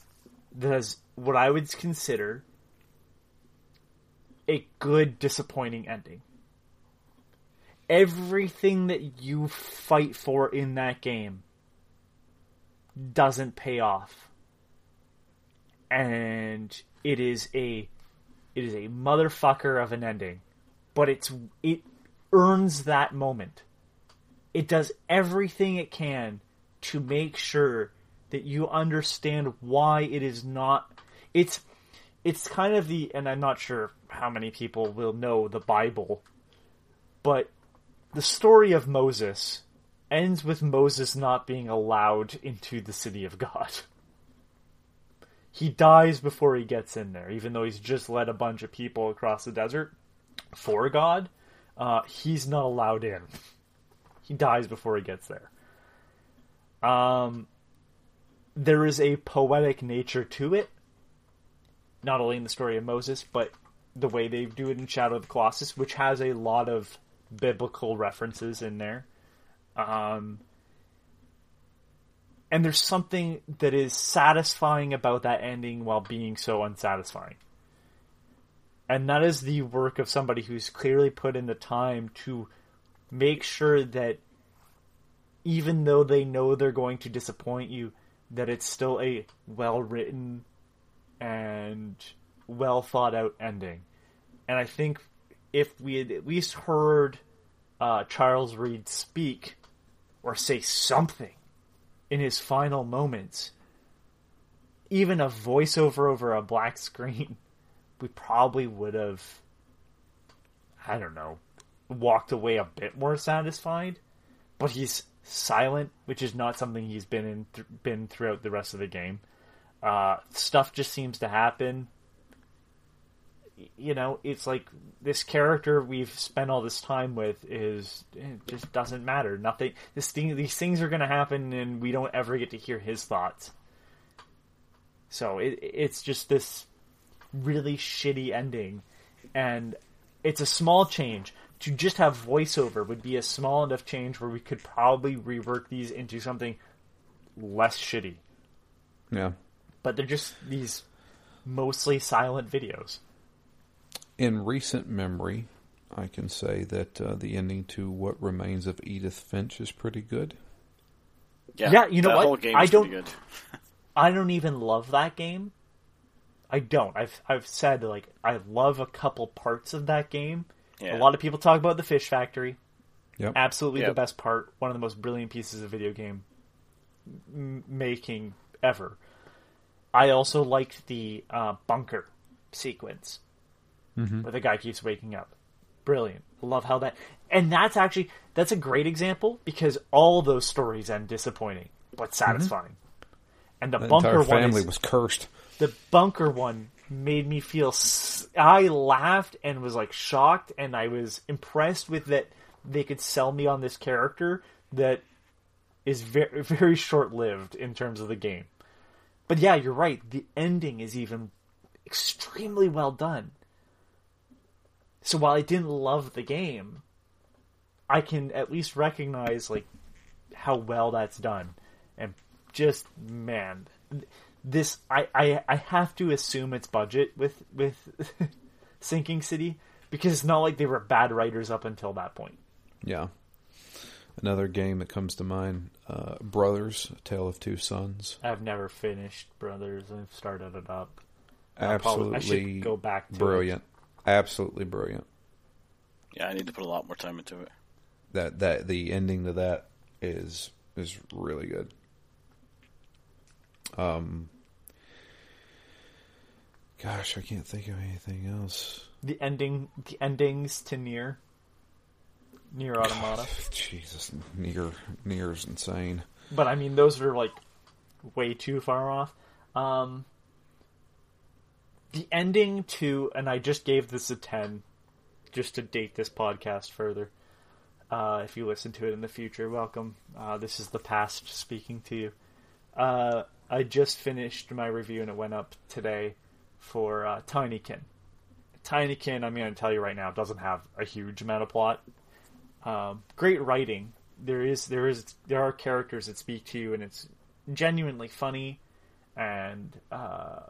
that has what I would consider a good disappointing ending. Everything that you fight for in that game doesn't pay off. And it is a it is a motherfucker of an ending. But it's it earns that moment. It does everything it can to make sure that you understand why it is not it's it's kind of the and I'm not sure how many people will know the Bible, but the story of Moses ends with Moses not being allowed into the city of God. He dies before he gets in there, even though he's just led a bunch of people across the desert for God. Uh, he's not allowed in. He dies before he gets there. Um, there is a poetic nature to it, not only in the story of Moses, but the way they do it in Shadow of the Colossus, which has a lot of biblical references in there. Um, and there's something that is satisfying about that ending while being so unsatisfying. And that is the work of somebody who's clearly put in the time to make sure that even though they know they're going to disappoint you, that it's still a well written and well thought out ending. And I think if we had at least heard uh, Charles Reed speak or say something in his final moments, even a voiceover over a black screen, <laughs> we probably would have, I don't know, walked away a bit more satisfied. But he's silent, which is not something he's been in th- been throughout the rest of the game. Uh, stuff just seems to happen. You know, it's like this character we've spent all this time with is it just doesn't matter. Nothing. This thing, these things are going to happen, and we don't ever get to hear his thoughts. So it, it's just this really shitty ending, and it's a small change. To just have voiceover would be a small enough change where we could probably rework these into something less shitty. Yeah. But they're just these mostly silent videos. In recent memory, I can say that uh, the ending to What Remains of Edith Finch is pretty good. Yeah, Yeah, you know that what? Whole game's I don't- pretty good. <laughs> I don't even love that game. I don't. I've I've said like I love a couple parts of that game. Yeah. A lot of people talk about the Fish Factory. Yep. Absolutely the best part. One of the most brilliant pieces of video game making ever. I also liked the uh, bunker sequence Mm-hmm. where the guy keeps waking up. Brilliant. Love how that. And that's actually that's a great example because all those stories end disappointing but mm-hmm. satisfying. And the The bunker one family is, was cursed. the bunker one made me feel I laughed and was like shocked and i was impressed with that they could sell me on this character that is very very short-lived in terms of the game but yeah you're right the ending is even extremely well done so while i didn't love the game i can at least recognize like how well that's done and just man this I, I I have to assume it's budget with with <laughs> Sinking City because it's not like they were bad writers up until that point. Yeah. Another game that comes to mind, uh, Brothers, A Tale of Two Sons. I've never finished Brothers. I've started it up. probably- Absolutely I should go back to it. Brilliant. Absolutely brilliant. Yeah, I need to put a lot more time into it. That that the ending to that is is really good. Um Gosh, I can't think of anything else. The ending, the endings to NieR, NieR Automata. Jesus, near near is insane. but I mean, those are like way too far off. Um, the ending to, and I just gave this a 10 just to date this podcast further. Uh, if you listen to it in the future, welcome. Uh, this is the past speaking to you. Uh, I just finished my review and it went up today for uh, Tinykin. Tinykin, I'm going to tell you right now, doesn't have a huge amount of plot. Um, great writing. There is there is there are characters that speak to you, and it's genuinely funny, and uh,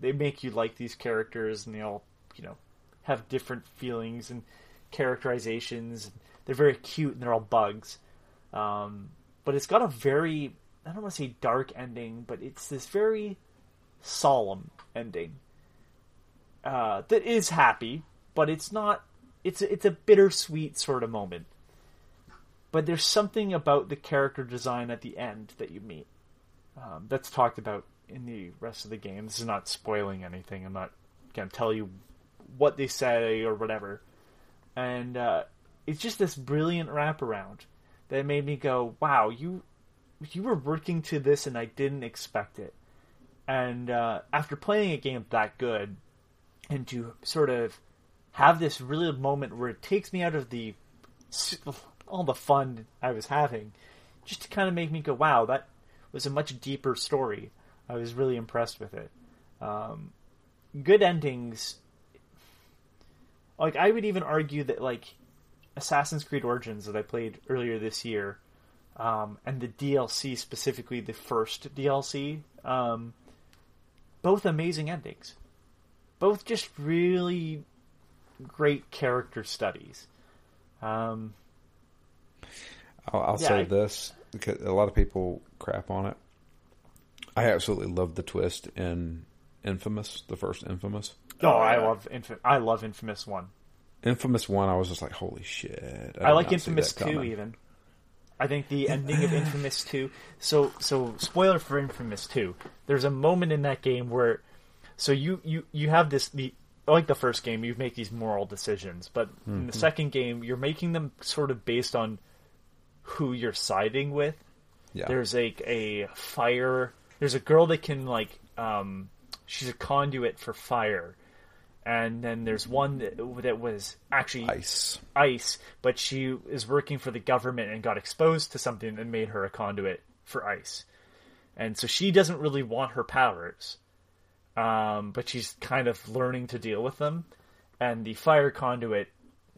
they make you like these characters, and they all you know have different feelings and characterizations. They're very cute, and they're all bugs. Um, but it's got a very I don't want to say dark ending, but it's this very solemn ending uh, that is happy, but it's not. It's a, it's a bittersweet sort of moment. But there's something about the character design at the end that you meet um, that's talked about in the rest of the game. This is not spoiling anything. I'm not gonna tell you what they say or whatever. And uh, it's just this brilliant wraparound that made me go, "Wow, you you were working to this, and I didn't expect it." And uh, after playing a game that good, and to sort of have this really moment where it takes me out of the all the fun I was having, just to kind of make me go, "Wow, that was a much deeper story." I was really impressed with it. Um, good endings. Like I would even argue that like Assassin's Creed Origins that I played earlier this year, um, and the DLC specifically the first DLC, um, both amazing endings both just really great character studies. Um, I'll, I'll Yeah, say I- this a lot of people crap on it. I absolutely love the twist in Infamous, the first Infamous. oh, I love Infamous. I love Infamous One. Infamous one, I was just like, holy shit! I, I, like Infamous Two coming. even. I think the ending of Infamous Two. So, so spoiler for Infamous Two. There's a moment in that game where, so you you you have this the like the first game, you make these moral decisions, but in Mm-hmm. the second game, you're making them sort of based on who you're siding with. Yeah, There's like a fire. There's a girl that can like um, she's a conduit for fire. And then there's one that, that was actually Ice. ice, but she is working for the government and got exposed to something that made her a conduit for ice. And so she doesn't really want her powers, um, but she's kind of learning to deal with them. And the fire conduit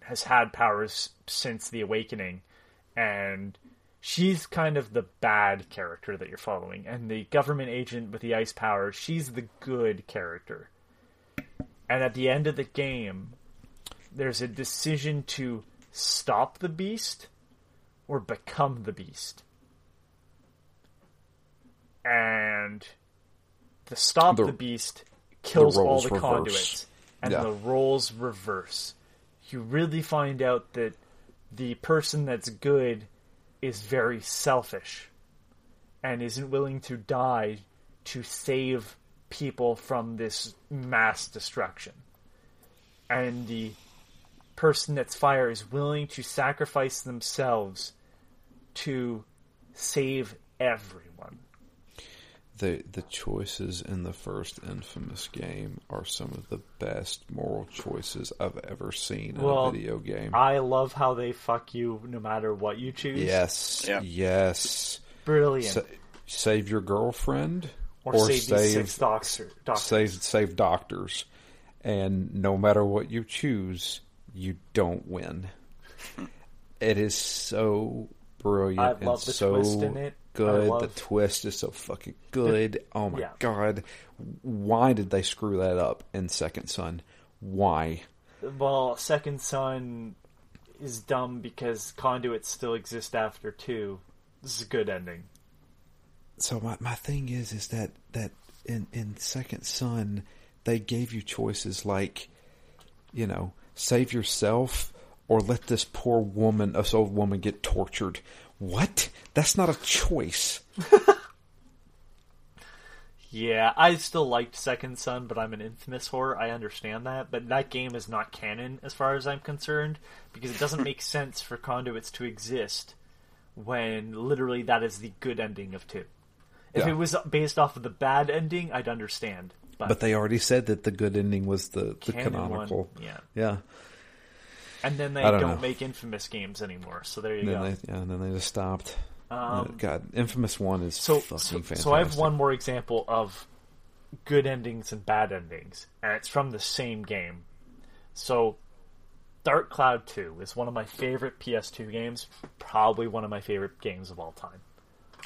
has had powers since the awakening, and she's kind of the bad character that you're following. And the government agent with the ice powers, she's the good character. And at the end of the game, there's a decision to stop the beast or become the beast. And the stop The- the, beast kills all the reverse. conduits and Yeah. the roles reverse. You really find out that the person that's good is very selfish and isn't willing to die to save people from this mass destruction. And the person that's fire is willing to sacrifice themselves to save everyone. The the choices in the first Infamous game are some of the best moral choices I've ever seen in Well, a video game. I love how they fuck you no matter what you choose. yes, Yeah. yes. Brilliant. Sa- save your girlfriend, or, save, these six doctor, doctors. save save doctors, and no matter what you choose, you don't win. <laughs> it is so brilliant. I and love the so twist in it. Good. The twist is so fucking good. oh my Yeah. god! Why did they screw that up in Second Son? Why? Well, Second Son is dumb because conduits still exist after two. This is a good ending. so my, my thing is is that that in in second son they gave you choices like you know save yourself or let this poor woman this old woman get tortured what that's not a choice <laughs> Yeah, I still liked Second Son, but I'm an infamous whore. I understand that, but that game is not canon as far as I'm concerned because it doesn't <laughs> make sense for conduits to exist when literally that is the good ending of two. If Yeah. it was based off of the bad ending, I'd understand. But, but they already said that the good ending was the, the canonical one, yeah. yeah And then they I don't, don't make infamous games anymore. So there you and go. then they, yeah and then they just stopped Um, god infamous one is so, fucking so, fantastic so I have one more example of good endings and bad endings, and it's from the same game. So, Dark Cloud 2 is one of my favorite PS2 games, probably one of my favorite games of all time.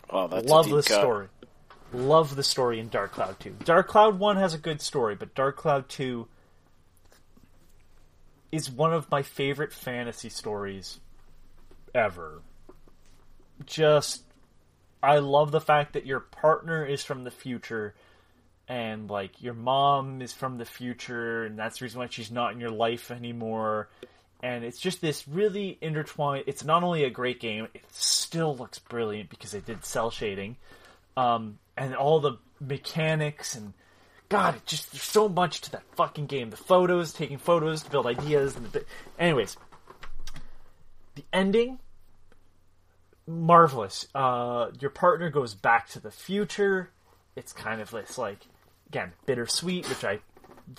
Oh, that's Love a the cut. story. Love the story in Dark Cloud 2. Dark Cloud 1 has a good story, but Dark Cloud 2 is one of my favorite fantasy stories ever. Just I love the fact that your partner is from the future and like your mom is from the future and that's the reason why she's not in your life anymore and it's just this really intertwined it's not only a great game it still looks brilliant because they did cell shading um, and all the mechanics and god it just there's so much to that fucking game. The photos taking photos to build ideas and the, anyways. The ending? Marvelous. Uh, your partner goes back to the future. It's kind of this like again bittersweet which i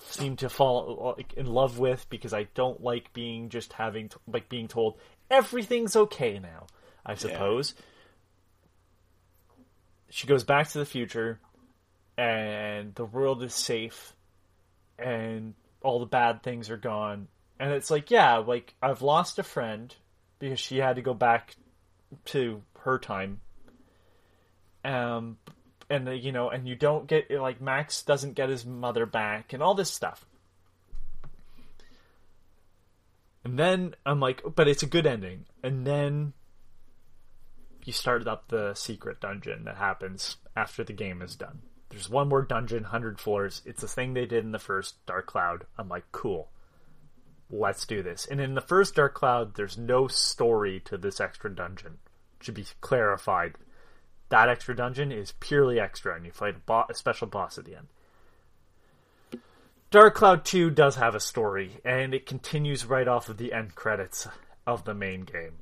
seem to fall in love with because i don't like being just having t- like being told everything's okay now i suppose. She goes back to the future and the world is safe and all the bad things are gone. And it's like yeah like i've lost a friend because she had to go back to her time. Um and uh, you know and you don't get like max doesn't get his mother back and all this stuff. And then i'm like but it's a good ending. And then you started up the secret dungeon that happens after the game is done there's one more dungeon 100 floors. It's the thing they did in the first dark cloud. I'm like cool. Let's do this. And in the first dark cloud there's no story to this extra dungeon. It should be clarified. That extra dungeon is purely extra, and you fight a, bo- a special boss at the end. Dark Cloud 2 does have a story, and it continues right off of the end credits of the main game.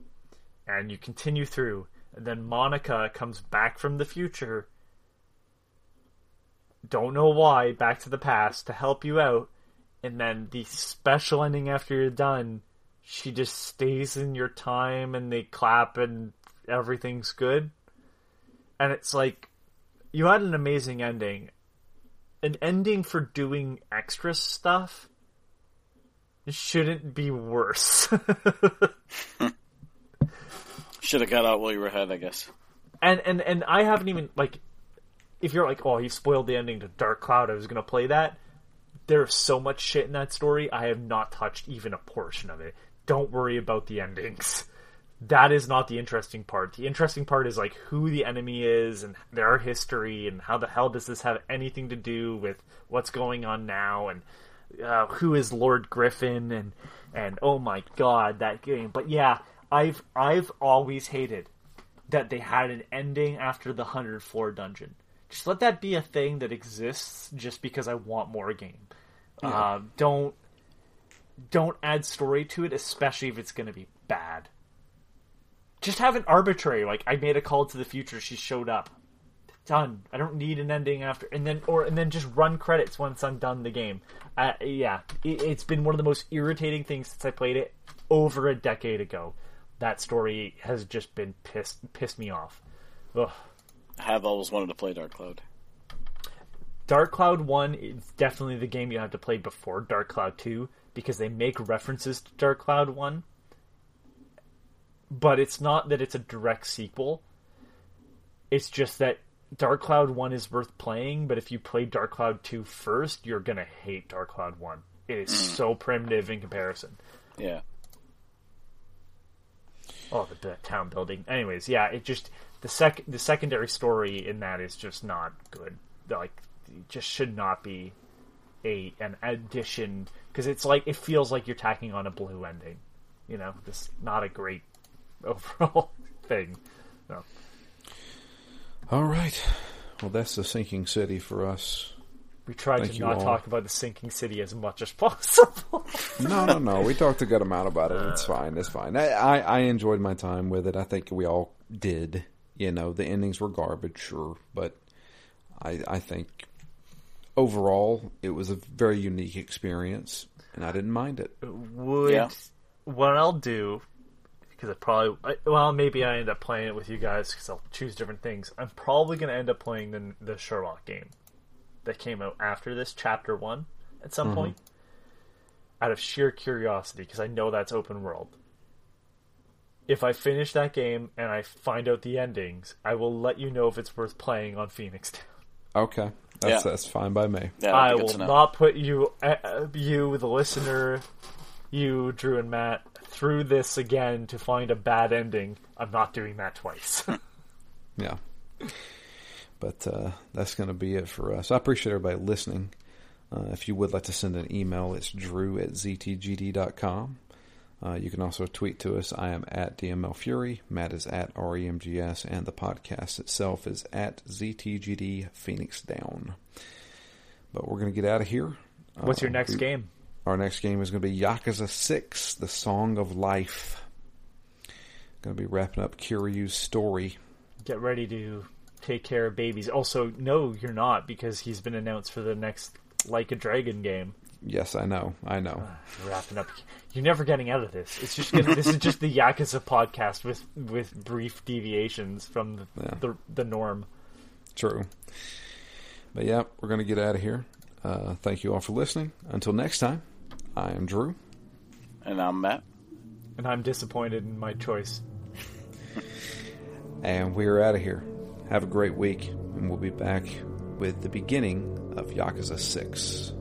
And you continue through, and then Monica comes back from the future don't know why, back to the past to help you out, and then the special ending after you're done, she just stays in your time and they clap and everything's good. And it's like you had an amazing ending. An ending for doing extra stuff shouldn't be worse. <laughs> Should have got out while you were ahead, I guess. and and and I haven't even like if you're like, oh, he spoiled the ending to Dark Cloud, I was gonna play that. There's so much shit in that story. I have not touched even a portion of it. Don't worry about the endings. That is not the interesting part. The interesting part is like who the enemy is and their history and how the hell does this have anything to do with what's going on now and uh, who is Lord Griffon and and oh my god that game. But yeah, I've I've always hated that they had an ending after the hundred floor dungeon. Just let that be a thing that exists just because I want more game. Uh, don't don't add story to it, especially if it's going to be bad. Just have it arbitrary. Like I made a call to the future, she showed up. Done. I don't need an ending after, and then or and then just run credits once I'm done the game. Uh, yeah, it, it's been one of the most irritating things since I played it over a decade ago. That story has just been pissed pissed me off. Ugh. I have always wanted to play Dark Cloud. Dark Cloud 1 is definitely the game you have to play before Dark Cloud 2 because they make references to Dark Cloud 1. But it's not that it's a direct sequel. It's just that Dark Cloud 1 is worth playing, but if you play Dark Cloud 2 first, you're going to hate Dark Cloud 1. It is hmm. so primitive in comparison. Yeah. Oh, the, the town building. Anyways, yeah, it just the sec the secondary story in that is just not good. Like, it just should not be a an addition because it's like it feels like you're tacking on a blue ending. You know, this not a great <laughs> overall thing. No. All right. Well, that's the sinking city for us. We tried Thank to not all. talk about the sinking city as much as <laughs> possible. No, no, no. We talked a good amount about it. It's uh. fine. It's fine. I, I, I enjoyed my time with it. I think we all did. You know, the endings were garbage, sure, but I, I think overall it was a very unique experience, and I didn't mind it. Would Yeah. what I'll do because I probably well maybe I end up playing it with you guys because I'll choose different things. I'm probably going to end up playing the the Sherlock game that came out after this chapter one at some mm-hmm. point, out of sheer curiosity because I know that's open world. If I finish that game and I find out the endings, I will let you know if it's worth playing on Phoenix Down. Okay, that's Yeah. that's fine by me. Yeah, I that'd be good will not put you, uh, uh, you, the listener, you, Drew and Matt, through this again to find a bad ending. I'm not doing that twice. <laughs> Yeah. But uh, that's going to be it for us. I appreciate everybody listening. Uh, if you would like to send an email, it's drew at ztgd.com. Uh, you can also tweet to us. I am at DML Fury. Matt is at REMGS. And the podcast itself is at ZTGD Phoenix Down. But we're going to get out of here. What's your Uh, next we- game? Our next game is going to be Yakuza 6, The Song of Life. Going to be wrapping up Kiryu's story. Get ready to take care of babies. Also, no, you're not because he's been announced for the next Like a Dragon game. Yes, I know. I know. Wrapping up. You're never getting out of this. It's just gonna, this is just the Yakuza podcast with with brief deviations from the Yeah. the, the norm. True. But yeah, we're going to get out of here. Uh, thank you all for listening. Until next time, I am Drew. And I'm Matt. And I'm disappointed in my choice. <laughs> And we are out of here. Have a great week. And we'll be back with the beginning of Yakuza 6.